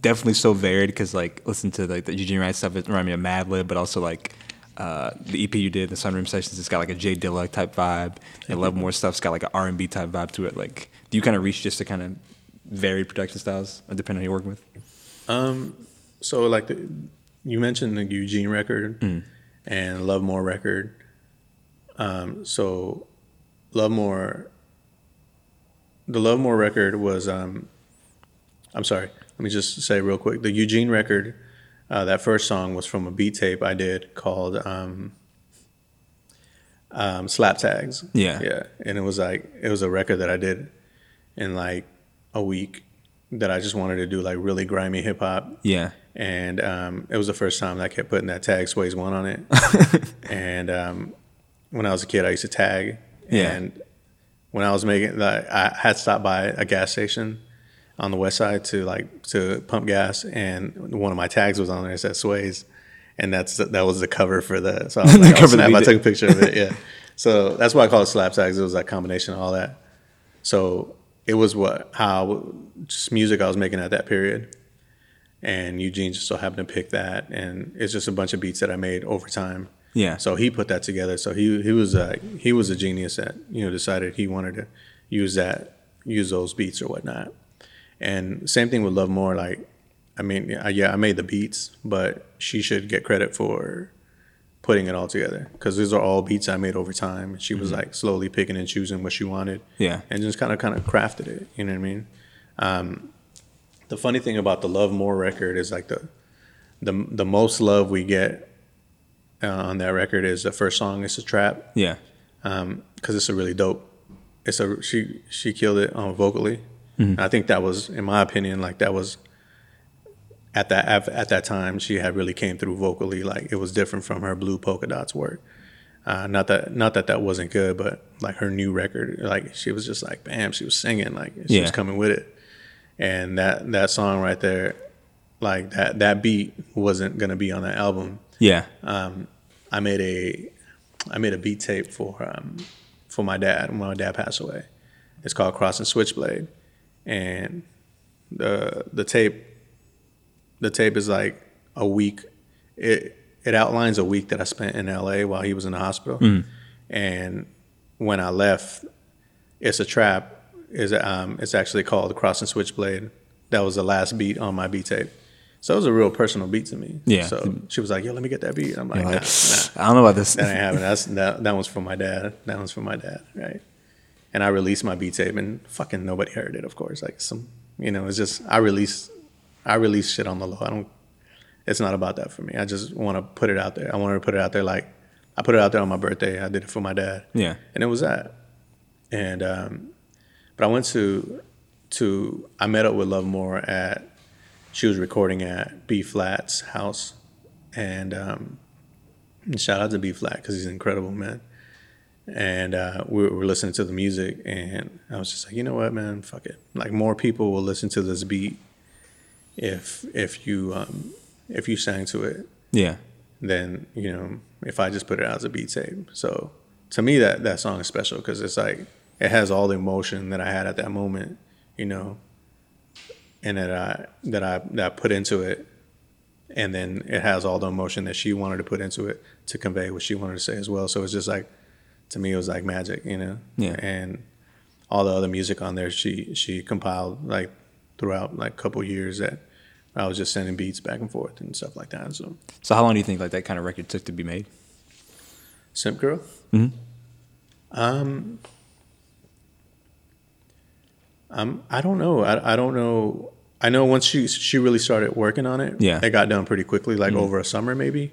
[SPEAKER 1] definitely so varied because like listen to like the Eugene Wright stuff. It reminded me of Madlib, but also like uh, the EP you did, the Sunroom Sessions. It's got like a J Dilla type vibe, and Love More stuff's got like an R and B type vibe to it. Like, do you kind of reach just to kind of varied production styles, depending on who you're working with?
[SPEAKER 3] Um, so like the, you mentioned the Eugene record and Love More record. Um, so Love More, the Love More record was. Um, I'm sorry. Let me just say real quick. The Eugene record, uh, that first song was from a beat tape I did called um, um, Slap Tags.
[SPEAKER 1] Yeah.
[SPEAKER 3] Yeah, and it was like it was a record that I did in like a week that I just wanted to do like really grimy hip hop
[SPEAKER 1] Yeah,
[SPEAKER 3] and um, it was the first time that I kept putting that tag Suaze one on it. [laughs] and um, when I was a kid, I used to tag.
[SPEAKER 1] Yeah.
[SPEAKER 3] And when I was making, like, I had stopped by a gas station on the west side to like to pump gas, and one of my tags was on there. It said Suaze, and that's that was the cover for the. So I [laughs] was like, I'll
[SPEAKER 1] cover
[SPEAKER 3] snap, I took a picture of it. [laughs] Yeah. So that's why I call it slap tags. It was like combination of all that. So it was what how just music I was making at that period and Eugene just so happened to pick that, and it's just a bunch of beats that I made over time.
[SPEAKER 1] Yeah.
[SPEAKER 3] So he put that together. So he he was a he was a genius that you know decided he wanted to use that use those beats or whatnot. And same thing with Love More. Like, I mean, yeah, yeah, I made the beats, but she should get credit for putting it all together because these are all beats I made over time. And she was like slowly picking and choosing what she wanted
[SPEAKER 1] yeah,
[SPEAKER 3] and just kind of kind of crafted it. You know what I mean? Um, the funny thing about the Love More record is like the the the most love we get uh, on that record is the first song. It's a trap
[SPEAKER 1] yeah,
[SPEAKER 3] because it's a really dope. It's a she she killed it um, vocally. And I think that was, in my opinion, like that was at that at, at that time she had really came through vocally. Like it was different from her Blue Polka Dots work. Uh, not that not that that wasn't good, but like her new record, like she was just like bam, she was singing, like she was coming with it. And that that song right there, like that that beat wasn't gonna be on that album.
[SPEAKER 1] Yeah,
[SPEAKER 3] Um, I made a I made a beat tape for um, for my dad when my dad passed away. It's called Cross and Switchblade, and the the tape the tape is like a week. It it outlines a week that I spent in L.A. while he was in the hospital, and when I left, it's a trap. Is um, it's actually called Cross and Switchblade. That was the last beat on my beat tape. So it was a real personal beat to me.
[SPEAKER 1] Yeah.
[SPEAKER 3] So she was like, "Yo, let me get that beat." I'm like, nah,
[SPEAKER 1] like,
[SPEAKER 3] nah,
[SPEAKER 1] I don't know about this.
[SPEAKER 3] that ain't happening. That's that. That one's from my dad. That one's from my dad, right? And I released my beat tape, and fucking nobody heard it. Of course, like some, you know, it's just I release, I release shit on the low. I don't. It's not about that for me. I just want to put it out there. I wanted to put it out there like I put it out there on my birthday. I did it for my dad
[SPEAKER 1] Yeah,
[SPEAKER 3] and it was that. And um, but I went to to I met up with Love More at she was recording at B Flat's house, and, um, shout out to B Flat because he's an incredible man. And uh, we were listening to the music, and I was just like, you know what, man, fuck it. Like more people will listen to this beat if if you um, if you sang to it
[SPEAKER 1] yeah,
[SPEAKER 3] Then you know if I just put it out as a beat tape. So to me, that that song is special because it's like it has all the emotion that I had at that moment, you know, and that I that I that I put into it, and then it has all the emotion that she wanted to put into it to convey what she wanted to say as well. So it's just like to me, it was like magic, you know.
[SPEAKER 1] Yeah.
[SPEAKER 3] And all the other music on there, she she compiled like throughout like a couple years that I was just sending beats back and forth and stuff like that. So.
[SPEAKER 1] So how long do you think like that kind of record took to be made?
[SPEAKER 3] Simp Girl?
[SPEAKER 1] Mhm.
[SPEAKER 3] Um, um, I don't know. I, I don't know. I know once she she really started working on it,
[SPEAKER 1] Yeah. Mm-hmm.
[SPEAKER 3] it got done pretty quickly, like over a summer maybe.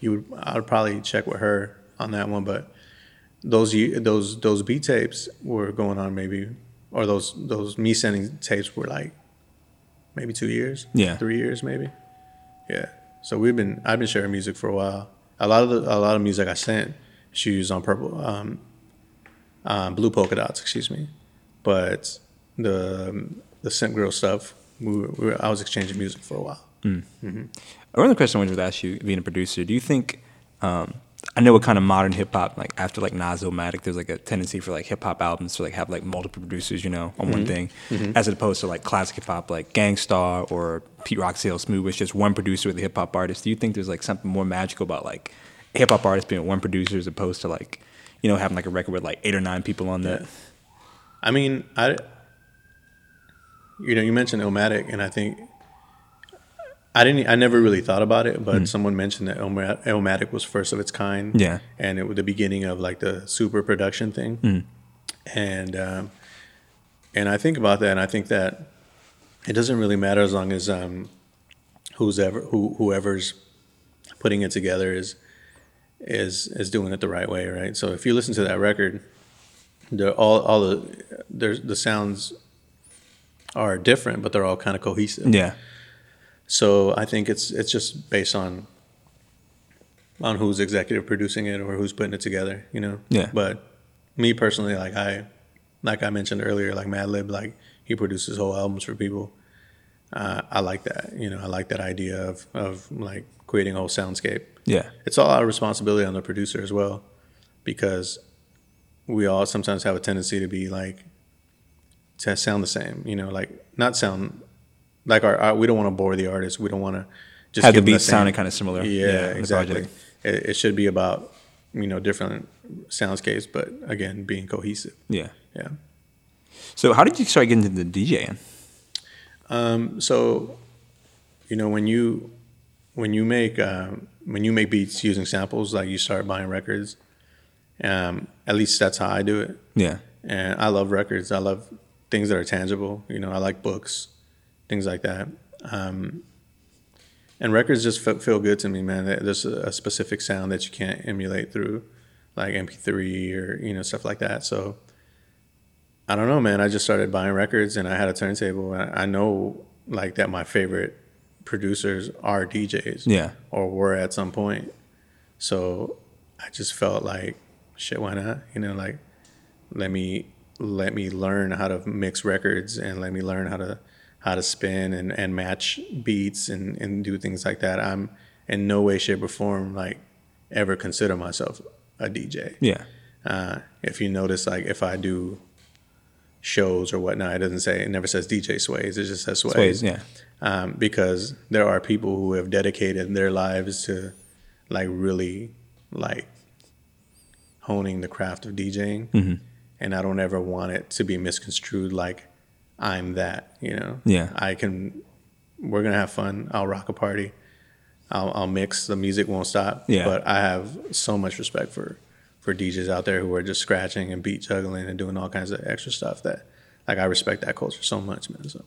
[SPEAKER 3] You would I would probably check with her on that one, but those those those beat tapes were going on maybe, or those those me sending tapes were like maybe two years,
[SPEAKER 1] Yeah.
[SPEAKER 3] three years maybe, yeah. So we've been I've been sharing music for a while. A lot of the a lot of music I sent she used on purple, um, um, blue polka dots, excuse me. But the the Scent Grill stuff, we were, we were, I was exchanging music for a while. Mm. Mm-hmm.
[SPEAKER 1] Another question I wanted to ask you, being a producer, do you think? Um, I know what kind of modern hip hop, like after like Nas Illmatic, there's like a tendency for like hip hop albums to like have like multiple producers, you know, on one mm-hmm. thing, mm-hmm. as opposed to like classic hip hop like Gang Starr or Pete Rock CL Smooth, which just one producer with a hip hop artist. Do you think there's like something more magical about like hip hop artist being one producer as opposed to like, you know, having like a record with like eight or nine people on that?
[SPEAKER 3] I mean, I, you know, you mentioned Illmatic, and I think I didn't, I never really thought about it, but someone mentioned that Illmatic was first of its kind.
[SPEAKER 1] Yeah.
[SPEAKER 3] and it was the beginning of like the super production thing, and um, and I think about that, and I think that it doesn't really matter as long as um, who's ever who whoever's putting it together is is is doing it the right way, right? So if you listen to that record, the all all the there's the sounds are different, but they're all kind of cohesive.
[SPEAKER 1] Yeah,
[SPEAKER 3] So I think it's it's just based on on who's executive producing it or who's putting it together, you know.
[SPEAKER 1] Yeah.
[SPEAKER 3] But me personally, like I like I mentioned earlier, like Madlib, like he produces whole albums for people. Uh, I like that, you know. I like that idea of of like creating a whole soundscape.
[SPEAKER 1] yeah,
[SPEAKER 3] It's all our responsibility on the producer as well, because we all sometimes have a tendency to be like to sound the same, you know, like not sound like our, our we don't want to bore the artist. We don't want to just
[SPEAKER 1] Have the beats
[SPEAKER 3] same-
[SPEAKER 1] sounding kinda similar.
[SPEAKER 3] Yeah,
[SPEAKER 1] Yeah,
[SPEAKER 3] exactly. It, it should be about you know different soundscapes, but again, being cohesive.
[SPEAKER 1] yeah.
[SPEAKER 3] Yeah.
[SPEAKER 1] So how did you start getting into the DJing?
[SPEAKER 3] Um, so, you know, when you when you make um, when you make beats using samples, like you start buying records. Um, at least that's how I do it.
[SPEAKER 1] Yeah,
[SPEAKER 3] And I love records. I love things that are tangible. You know, I like books, things like that. Um, and records just fe- feel good to me, man. There's a, specific sound that you can't emulate through, like MP3 or you know stuff like that. So I don't know, man. I just started buying records, and I had a turntable. I know like that my favorite producers are DJs,
[SPEAKER 1] Yeah.
[SPEAKER 3] or were at some point. So I just felt like, shit, why not? You know, like let me let me learn how to mix records and let me learn how to how to spin and, and match beats and, and do things like that. I'm in no way, shape, or form like ever consider myself a DJ.
[SPEAKER 1] yeah,
[SPEAKER 3] Uh, if you notice, like if I do shows or whatnot, it doesn't say it never says DJ Suaze. It just says Suaze.
[SPEAKER 1] Suaze, yeah.
[SPEAKER 3] Um, because there are people who have dedicated their lives to like really like honing the craft of DJing,
[SPEAKER 1] Mm-hmm.
[SPEAKER 3] And I don't ever want it to be misconstrued like I'm that. You know.
[SPEAKER 1] Yeah.
[SPEAKER 3] I can. We're gonna have fun. I'll rock a party. I'll, I'll mix. The music won't stop.
[SPEAKER 1] Yeah.
[SPEAKER 3] But I have so much respect for for DJs out there who are just scratching and beat juggling and doing all kinds of extra stuff that like I respect that culture so much, man. So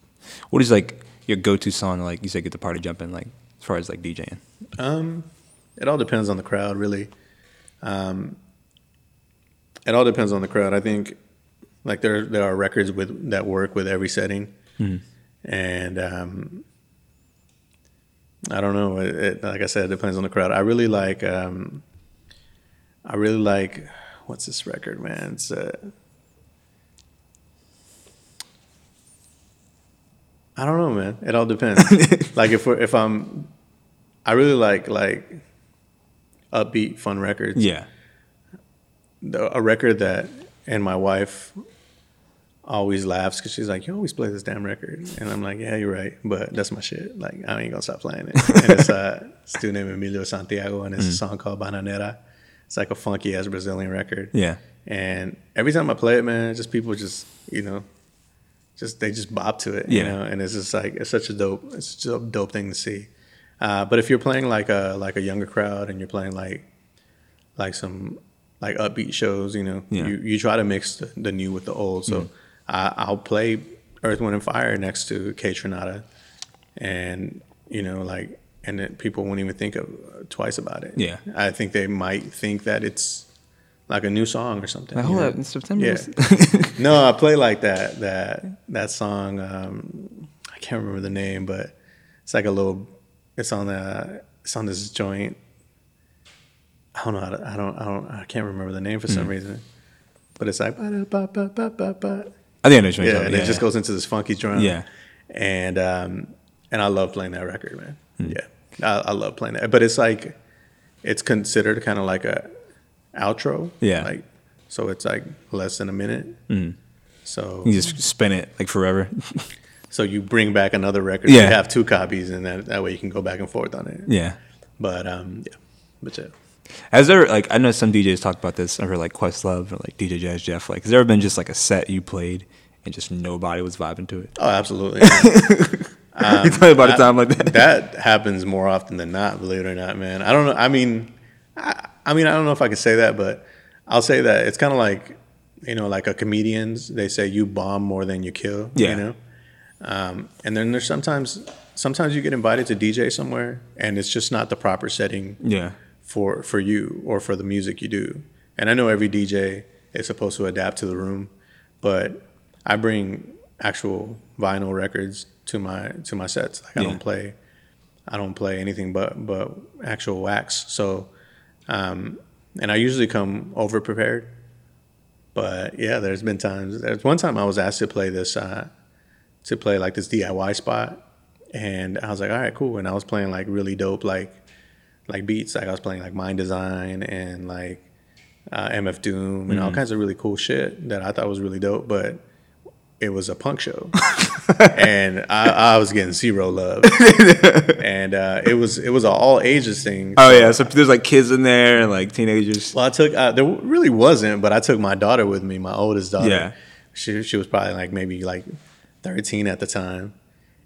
[SPEAKER 1] What is like your go-to song? Like you said, get the party jumping. Like as far as like DJing.
[SPEAKER 3] um it all depends on the crowd, really. Um it all depends on the crowd. I think like there there are records with that work with every setting. And um I don't know. It, it, like I said, it depends on the crowd. I really like. Um, I really like. What's this record, man? It's. Uh, I don't know, man. It all depends. [laughs] like if we're, if I'm, I really like like upbeat, fun records.
[SPEAKER 1] Yeah,
[SPEAKER 3] The, a record that, and my wife always laughs because she's like, "You always play this damn record," and I'm like, "Yeah, you're right, but that's my shit. Like, I ain't gonna stop playing it." And it's uh, it's a [laughs] dude named Emilio Santiago, and it's a song called Bananeira. It's like a funky ass Brazilian record.
[SPEAKER 1] yeah,
[SPEAKER 3] And every time I play it, man, just people just you know, just they just bop to it. You know, and it's just like it's such a dope, it's such a dope thing to see. Uh, but if you're playing like a like a younger crowd and you're playing like like some like upbeat shows, you know,
[SPEAKER 1] Yeah.
[SPEAKER 3] you, you try to mix the, the new with the old. So I, I'll play Earth, Wind, and Fire next to Kaytranada, and you know, like, and then people won't even think of twice about it.
[SPEAKER 1] Yeah.
[SPEAKER 3] I think they might think that it's like a new song or something.
[SPEAKER 1] Like, hold up, in September.
[SPEAKER 3] Yeah. [laughs] no, I play like that that that song. Um, I can't remember the name, but it's like a little. It's on the. It's on this joint. I don't know. How to, I don't. I don't. I can't remember the name for some
[SPEAKER 1] Hmm.
[SPEAKER 3] reason. But it's like ba ba ba ba ba ba.
[SPEAKER 1] I think I know what you're
[SPEAKER 3] Yeah, and
[SPEAKER 1] about.
[SPEAKER 3] it just goes into this funky drum.
[SPEAKER 1] Yeah.
[SPEAKER 3] and um, and I love playing that record, man.
[SPEAKER 1] Hmm.
[SPEAKER 3] Yeah, I, I love playing that. But it's like it's considered kind of like a outro.
[SPEAKER 1] Yeah.
[SPEAKER 3] like so it's like less than a minute. So
[SPEAKER 1] You just spin it like forever. [laughs]
[SPEAKER 3] so you bring back another record.
[SPEAKER 1] Yeah.
[SPEAKER 3] you have two copies, and that that way you can go back and forth on it.
[SPEAKER 1] yeah.
[SPEAKER 3] But um, yeah, but yeah.
[SPEAKER 1] Has there like I know some DJs talk about this. I've like Questlove or like DJ Jazzy Jeff. Like, has there ever been just like a set you played and just nobody was vibing to it?
[SPEAKER 3] Oh, absolutely. [laughs]
[SPEAKER 1] you tell me about a time like that.
[SPEAKER 3] that happens more often than not, believe it or not, man. I don't know. I mean, I, I mean, I don't know if I could say that, but I'll say that it's kind of like, you know, like a comedians. They say you bomb more than you kill.
[SPEAKER 1] Yeah.
[SPEAKER 3] You know, um, and then there's sometimes, sometimes you get invited to DJ somewhere, and it's just not the proper setting
[SPEAKER 1] Yeah.
[SPEAKER 3] For for you or for the music you do. And I know every DJ is supposed to adapt to the room, but I bring actual vinyl records to my to my sets. Like I
[SPEAKER 1] Yeah.
[SPEAKER 3] don't play I don't play anything but but actual wax. So um and I usually come over prepared. But yeah, there's been times there's one time I was asked to play this uh to play like this DIY spot and I was like, all right, cool. And I was playing like really dope like like beats. Like I was playing like Mndsgn and like uh, MF Doom and all kinds of really cool shit that I thought was really dope. But it was a punk show, [laughs] and I, I was getting zero love. [laughs] and uh, it was it was an all ages thing.
[SPEAKER 1] Oh yeah. So there's like kids in there and like teenagers.
[SPEAKER 3] Well, I took uh, there really wasn't, but I took my daughter with me, my oldest daughter.
[SPEAKER 1] Yeah.
[SPEAKER 3] she she was probably like maybe like thirteen at the time,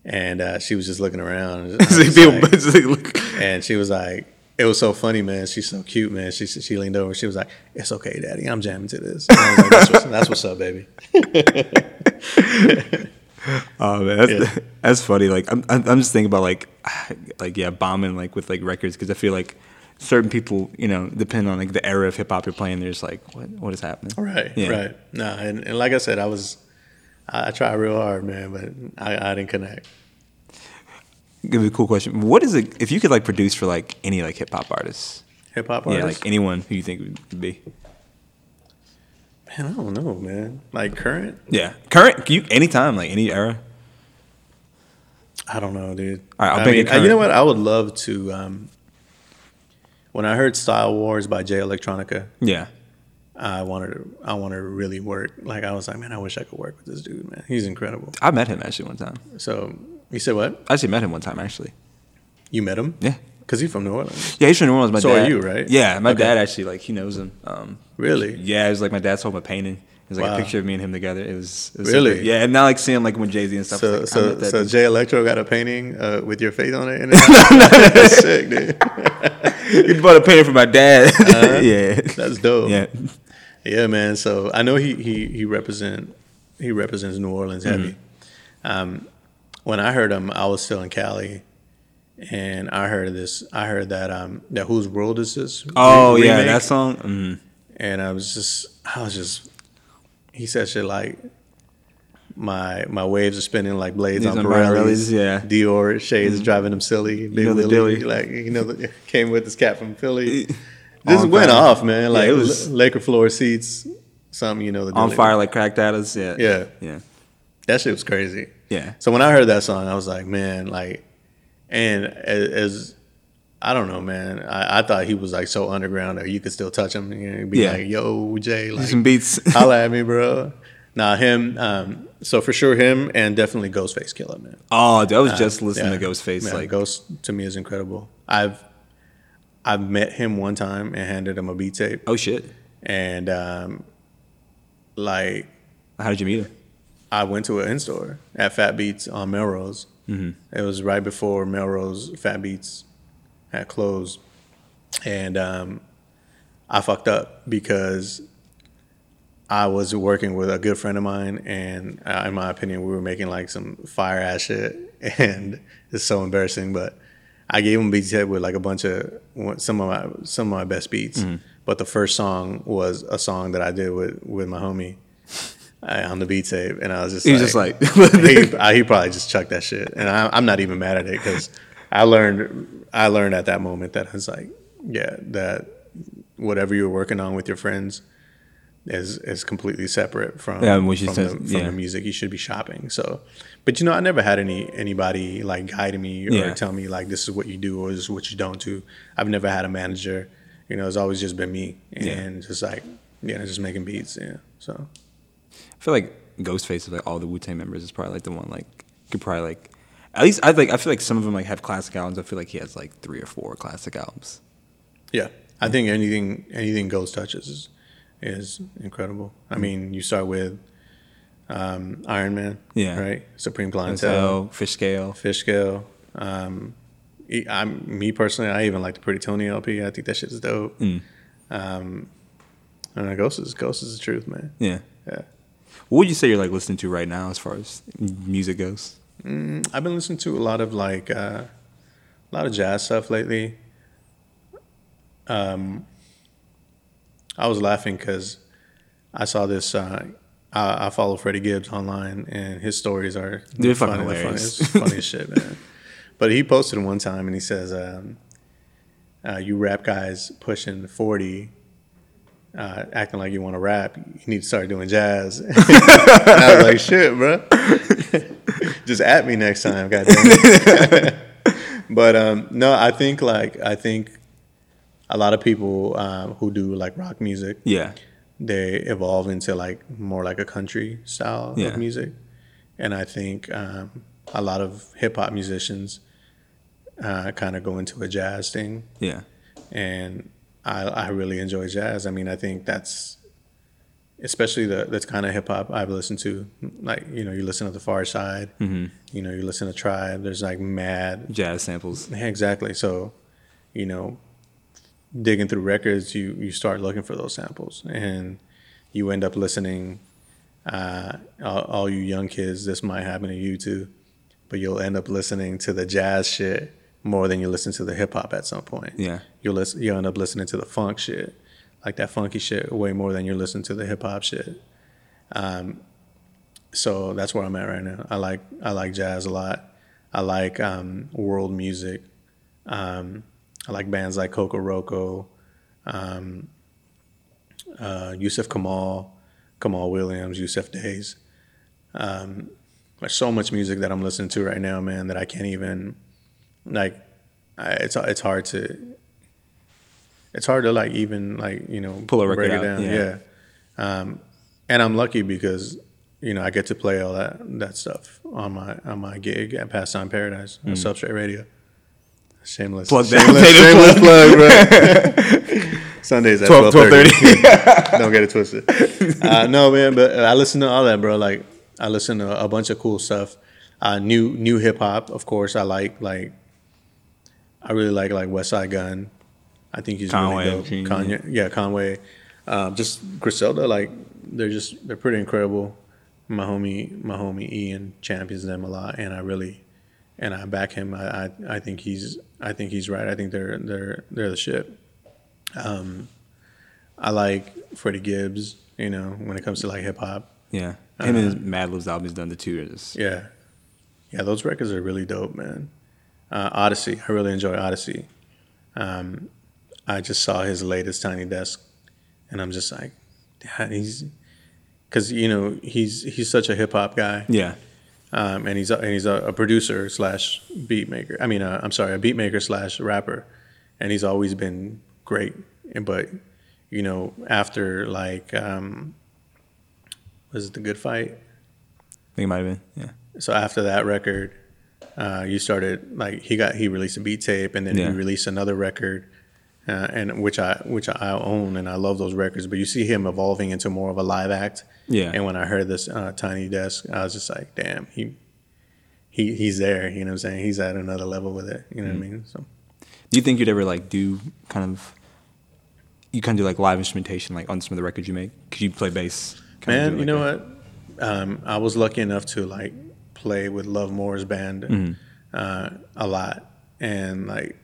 [SPEAKER 3] and uh, she was just looking around. [laughs] and
[SPEAKER 1] like people-
[SPEAKER 3] like-
[SPEAKER 1] it's like, look-
[SPEAKER 3] and she was like, it was so funny, man. She's so cute, man. She she leaned over. She was like, "It's okay, Daddy. I'm jamming to this." And I was like, that's, what's, that's what's up, baby. [laughs]
[SPEAKER 1] Oh man, that's,
[SPEAKER 3] Yeah.
[SPEAKER 1] that's funny. Like I'm, I'm I'm just thinking about like, [sighs] like yeah, bombing like with like records because I feel like certain people, you know, depending on like the era of hip hop you're playing, there's like what what is happening.
[SPEAKER 3] Right,
[SPEAKER 1] Yeah.
[SPEAKER 3] right. No, and, and like I said, I was, I, I tried real hard, man, but I, I didn't connect.
[SPEAKER 1] Give me a cool question. What is it if you could like produce for like any like hip hop artists?
[SPEAKER 3] Hip hop
[SPEAKER 1] Yeah,
[SPEAKER 3] artists.
[SPEAKER 1] like anyone who you think would be.
[SPEAKER 3] man, I don't know, man. Like current,
[SPEAKER 1] Yeah, current. You anytime like any era.
[SPEAKER 3] I don't know, dude.
[SPEAKER 1] All right, I'll
[SPEAKER 3] I mean, you know what? I would love to. Um, when I heard Style Wars by Jay Electronica,
[SPEAKER 1] Yeah,
[SPEAKER 3] I wanted to, I wanted to really work. Like I was like, man, I wish I could work with this dude, man. He's incredible.
[SPEAKER 1] I met him actually one time.
[SPEAKER 3] So you said what?
[SPEAKER 1] I actually met him one time actually.
[SPEAKER 3] You met him?
[SPEAKER 1] Yeah.
[SPEAKER 3] Because he's from New Orleans.
[SPEAKER 1] Yeah, he's from New Orleans. My
[SPEAKER 3] So are
[SPEAKER 1] dad.
[SPEAKER 3] you, right?
[SPEAKER 1] Yeah, my
[SPEAKER 3] Okay.
[SPEAKER 1] dad actually like he knows him. Um,
[SPEAKER 3] Really?
[SPEAKER 1] Yeah, it was like my dad told him a painting. It was like
[SPEAKER 3] Wow.
[SPEAKER 1] a picture of me and him together. It was, it was
[SPEAKER 3] Really?
[SPEAKER 1] yeah, and now like seeing like when Jay Z and stuff.
[SPEAKER 3] So,
[SPEAKER 1] like,
[SPEAKER 3] so, so
[SPEAKER 1] dude.
[SPEAKER 3] Jay Electro got a painting uh, with your face on it. And [laughs] [laughs] That's sick, dude. [laughs]
[SPEAKER 1] he bought a painting for my dad. yeah,
[SPEAKER 3] That's dope.
[SPEAKER 1] yeah,
[SPEAKER 3] Yeah, man. So I know he he he represent he represents New Orleans heavy.
[SPEAKER 1] Mm-hmm.
[SPEAKER 3] Um, when I heard him, I was still in Cali, and I heard this. I heard that um that whose world is this?
[SPEAKER 1] Oh
[SPEAKER 3] re-
[SPEAKER 1] yeah, that song. Mm.
[SPEAKER 3] And I was just I was just he said shit like. My my waves are spinning like blades
[SPEAKER 1] These
[SPEAKER 3] on Pirellis.
[SPEAKER 1] Yeah. Mm-hmm.
[SPEAKER 3] Dior shades driving them silly. Big
[SPEAKER 1] know the
[SPEAKER 3] Willie,
[SPEAKER 1] Dilly.
[SPEAKER 3] like you know, the, [laughs] came with this cat from Philly. [laughs] Just went
[SPEAKER 1] fire.
[SPEAKER 3] off, man.
[SPEAKER 1] Yeah,
[SPEAKER 3] Like
[SPEAKER 1] it was-
[SPEAKER 3] Laker floor seats, something you know. The
[SPEAKER 1] On
[SPEAKER 3] Dilly.
[SPEAKER 1] fire like cracked at us. Yeah,
[SPEAKER 3] Yeah.
[SPEAKER 1] yeah,
[SPEAKER 3] That shit was crazy.
[SPEAKER 1] Yeah.
[SPEAKER 3] So when I heard that song, I was like, man, like, and as, as I don't know, man, I, I thought he was like so underground that you could still touch him. You know, be
[SPEAKER 1] Yeah.
[SPEAKER 3] like, yo, Jay, like,
[SPEAKER 1] Some beats. [laughs]
[SPEAKER 3] holla at me, bro. Nah, him. Um, so for sure, him and definitely Ghostface Killah, man.
[SPEAKER 1] oh, dude, I was just listening
[SPEAKER 3] Yeah.
[SPEAKER 1] to Ghostface.
[SPEAKER 3] Yeah,
[SPEAKER 1] like,
[SPEAKER 3] Ghost to me is incredible. I've I've met him one time and handed him a beat tape,
[SPEAKER 1] oh shit,
[SPEAKER 3] and um, like
[SPEAKER 1] how did you meet him?
[SPEAKER 3] I went to an in store at Fat Beats on Melrose. Mm-hmm. It was right before Melrose Fat Beats had closed, and um, I fucked up because I was working with a good friend of mine, and uh, in my opinion, we were making like some fire ass shit, [laughs] and it's so embarrassing. But I gave him beats head with like a bunch of some of my some of my best beats. But the first song was a song that I did with with my homie on the beat tape, and I was just
[SPEAKER 1] He was
[SPEAKER 3] like,
[SPEAKER 1] just like, [laughs]
[SPEAKER 3] he, [laughs] I, he probably just chucked that shit, and I, I'm not even mad at it because I learned I learned at that moment that it's like, yeah, that whatever you're working on with your friends, is is completely separate from
[SPEAKER 1] Yeah, which
[SPEAKER 3] from,
[SPEAKER 1] just-
[SPEAKER 3] the, from
[SPEAKER 1] yeah.
[SPEAKER 3] the music. You should be shopping. So, but you know, I never had any anybody like guide me or
[SPEAKER 1] Yeah.
[SPEAKER 3] tell me like this is what you do or this is what you don't do. I've never had a manager. You know, it's always just been me and just like yeah, just making beats. Yeah, so
[SPEAKER 1] I feel like Ghostface of like all the Wu Tang members is probably like the one like could probably like at least I like I feel like some of them like have classic albums. I feel like he has like three or four classic albums.
[SPEAKER 3] yeah, I think anything anything Ghost touches is, is incredible. I mean, you start with um, Ironman,
[SPEAKER 1] Yeah.
[SPEAKER 3] right? Supreme Clientele.
[SPEAKER 1] Fishscale. Fish scale.
[SPEAKER 3] Um, I'm me personally. I even like the Pretty Tony LP. I think that shit is dope.
[SPEAKER 1] Mm.
[SPEAKER 3] Um, I don't know. Ghost is Ghost is the truth, man.
[SPEAKER 1] Yeah. What would you say you're like listening to right now as far as music goes?
[SPEAKER 3] Mm, I've been listening to a lot of like uh, a lot of jazz stuff lately. Um, I was laughing because I saw this. Uh, I, I follow Freddie Gibbs online, and his stories are
[SPEAKER 1] They're fucking
[SPEAKER 3] funny,
[SPEAKER 1] hilarious.
[SPEAKER 3] It's funny as shit, man. [laughs] But he posted one time, and he says, um, uh, "You rap guys pushing forty, uh, acting like you want to rap, you need to start doing jazz." [laughs] and I was like, "Shit, bro." [laughs] Just at me next time, goddamn. [laughs] but um, no, I think like I think a lot of people um, who do like rock music,
[SPEAKER 1] Yeah.
[SPEAKER 3] they evolve into like more like a country style
[SPEAKER 1] Yeah.
[SPEAKER 3] of music, and I think um, a lot of hip hop musicians uh, kind of go into a jazz thing,
[SPEAKER 1] Yeah.
[SPEAKER 3] and I, I really enjoy jazz. I mean, I think that's especially the that's kind of hip hop I've listened to. Like you know, you listen to the Pharcyde,
[SPEAKER 1] Mm-hmm.
[SPEAKER 3] you know, you listen to Tribe. There's like mad
[SPEAKER 1] Jazz samples.
[SPEAKER 3] yeah, exactly. So, you know, digging through records, you you start looking for those samples, and you end up listening. Uh, all, all you young kids, this might happen to you too, but you'll end up listening to the jazz shit more than you listen to the hip hop at some point.
[SPEAKER 1] Yeah.
[SPEAKER 3] You'll listen. You'll end up listening to the funk shit, like that funky shit, way more than you're listening to the hip hop shit. Um, so that's where I'm at right now. I like I like jazz a lot. I like um, world music. Um, I like bands like Kokoroko, um, uh, Yussef Kamaal, Kamaal Williams, Yussef Dayes. Um, there's so much music that I'm listening to right now, man, that I can't even like. I, it's it's hard to. It's hard to like even like you know
[SPEAKER 1] Pull a record
[SPEAKER 3] break it
[SPEAKER 1] out,
[SPEAKER 3] down.
[SPEAKER 1] yeah.
[SPEAKER 3] yeah. Um, and I'm lucky because you know I get to play all that that stuff on my on my gig at Pastime Paradise on Substrate Radio. Shameless,
[SPEAKER 1] Mm. Plug
[SPEAKER 3] shameless,
[SPEAKER 1] Shameless
[SPEAKER 3] shameless plug, bro. [laughs] Sundays at
[SPEAKER 1] 12,
[SPEAKER 3] 12:30. [laughs] Don't get it twisted. Uh, no, man, but I listen to all that, bro. Like I listen to a bunch of cool stuff. Uh, new new hip hop, of course. I like like. I really like like Westside Gunn. I think he's
[SPEAKER 1] Conway,
[SPEAKER 3] really dope. Kanye, yeah, Conway. Um, just Griselda, like they're just they're pretty incredible. My homie, my homie Ian champions them a lot, and I really, and I back him. I, I, I think he's I think he's right. I think they're they're they're the shit. Um, I like Freddie Gibbs. You know, when it comes to like hip hop,
[SPEAKER 1] Yeah. Him and his Madlib's album done the two years.
[SPEAKER 3] yeah, yeah, those records are really dope, man. Uh, Oddisee, I really enjoy Oddisee. Um, I just saw his latest Tiny Desk, and I'm just like, he's because you know he's he's such a hip hop guy,
[SPEAKER 1] Yeah.
[SPEAKER 3] um, and he's a, and he's a, a producer slash beat maker. I mean, uh, I'm sorry, a beat maker slash rapper, and he's always been great. But you know, after like, um, was it the Good Fight?
[SPEAKER 1] I think it might have been. Yeah.
[SPEAKER 3] so after that record, uh, you started like he got he released a beat tape and then
[SPEAKER 1] Yeah.
[SPEAKER 3] he released another record, uh, and which I which I own and I love those records. But you see him evolving into more of a live act.
[SPEAKER 1] Yeah.
[SPEAKER 3] And when I heard this uh, Tiny Desk, I was just like, damn, he he he's there. You know what I'm saying? He's at another level with it. You know
[SPEAKER 1] Mm-hmm.
[SPEAKER 3] what I mean? So
[SPEAKER 1] Do you think you'd ever like do kind of you kind of do like live instrumentation like on some of the records you make? Could you play bass?
[SPEAKER 3] Man,
[SPEAKER 1] do
[SPEAKER 3] you know
[SPEAKER 1] that?
[SPEAKER 3] what? Um, I was lucky enough to like play with Love Moore's band
[SPEAKER 1] Mm-hmm.
[SPEAKER 3] uh, a lot, and like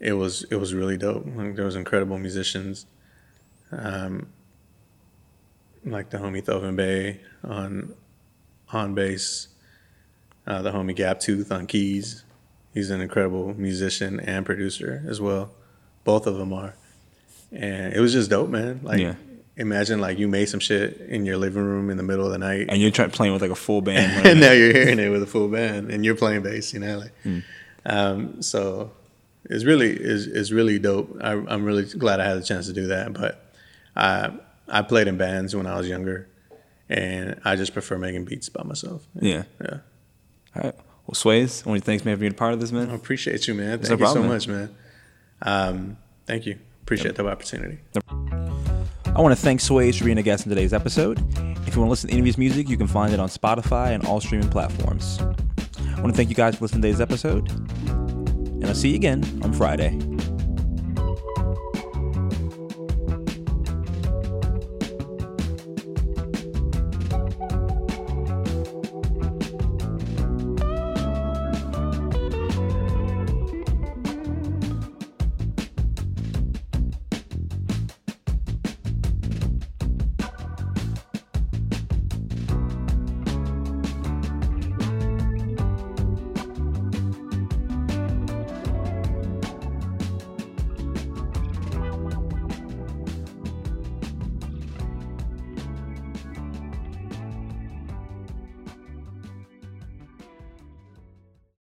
[SPEAKER 3] it was it was really dope. Like, there was incredible musicians, um, like the homie Thovin Bay on on bass, uh, the homie Gap Tooth on keys. He's an incredible musician and producer as well. Both of them are, and it was just dope, man. Like
[SPEAKER 1] Yeah.
[SPEAKER 3] Imagine like you made some shit in your living room in the middle of the night,
[SPEAKER 1] And you're trying playing with like a full band. [laughs]
[SPEAKER 3] and now you're hearing it with a full band, and you're playing bass. You know, like,
[SPEAKER 1] Hmm.
[SPEAKER 3] um, so it's really is is really dope. I, I'm really glad I had the chance to do that. But I I played in bands when I was younger, and I just prefer making beats by myself.
[SPEAKER 1] yeah.
[SPEAKER 3] Yeah.
[SPEAKER 1] All right. Well, Suaze, to thanks man for being a part of this, man I
[SPEAKER 3] appreciate you, man.
[SPEAKER 1] no
[SPEAKER 3] Thank you
[SPEAKER 1] problem,
[SPEAKER 3] so
[SPEAKER 1] man.
[SPEAKER 3] much, man. Um, thank you. Appreciate the opportunity.
[SPEAKER 1] I want to thank Suaze for being a guest in today's episode. If you want to listen to any of his music, you can find it on Spotify and all streaming platforms. I want to thank you guys for listening to today's episode, and I'll see you again on Friday.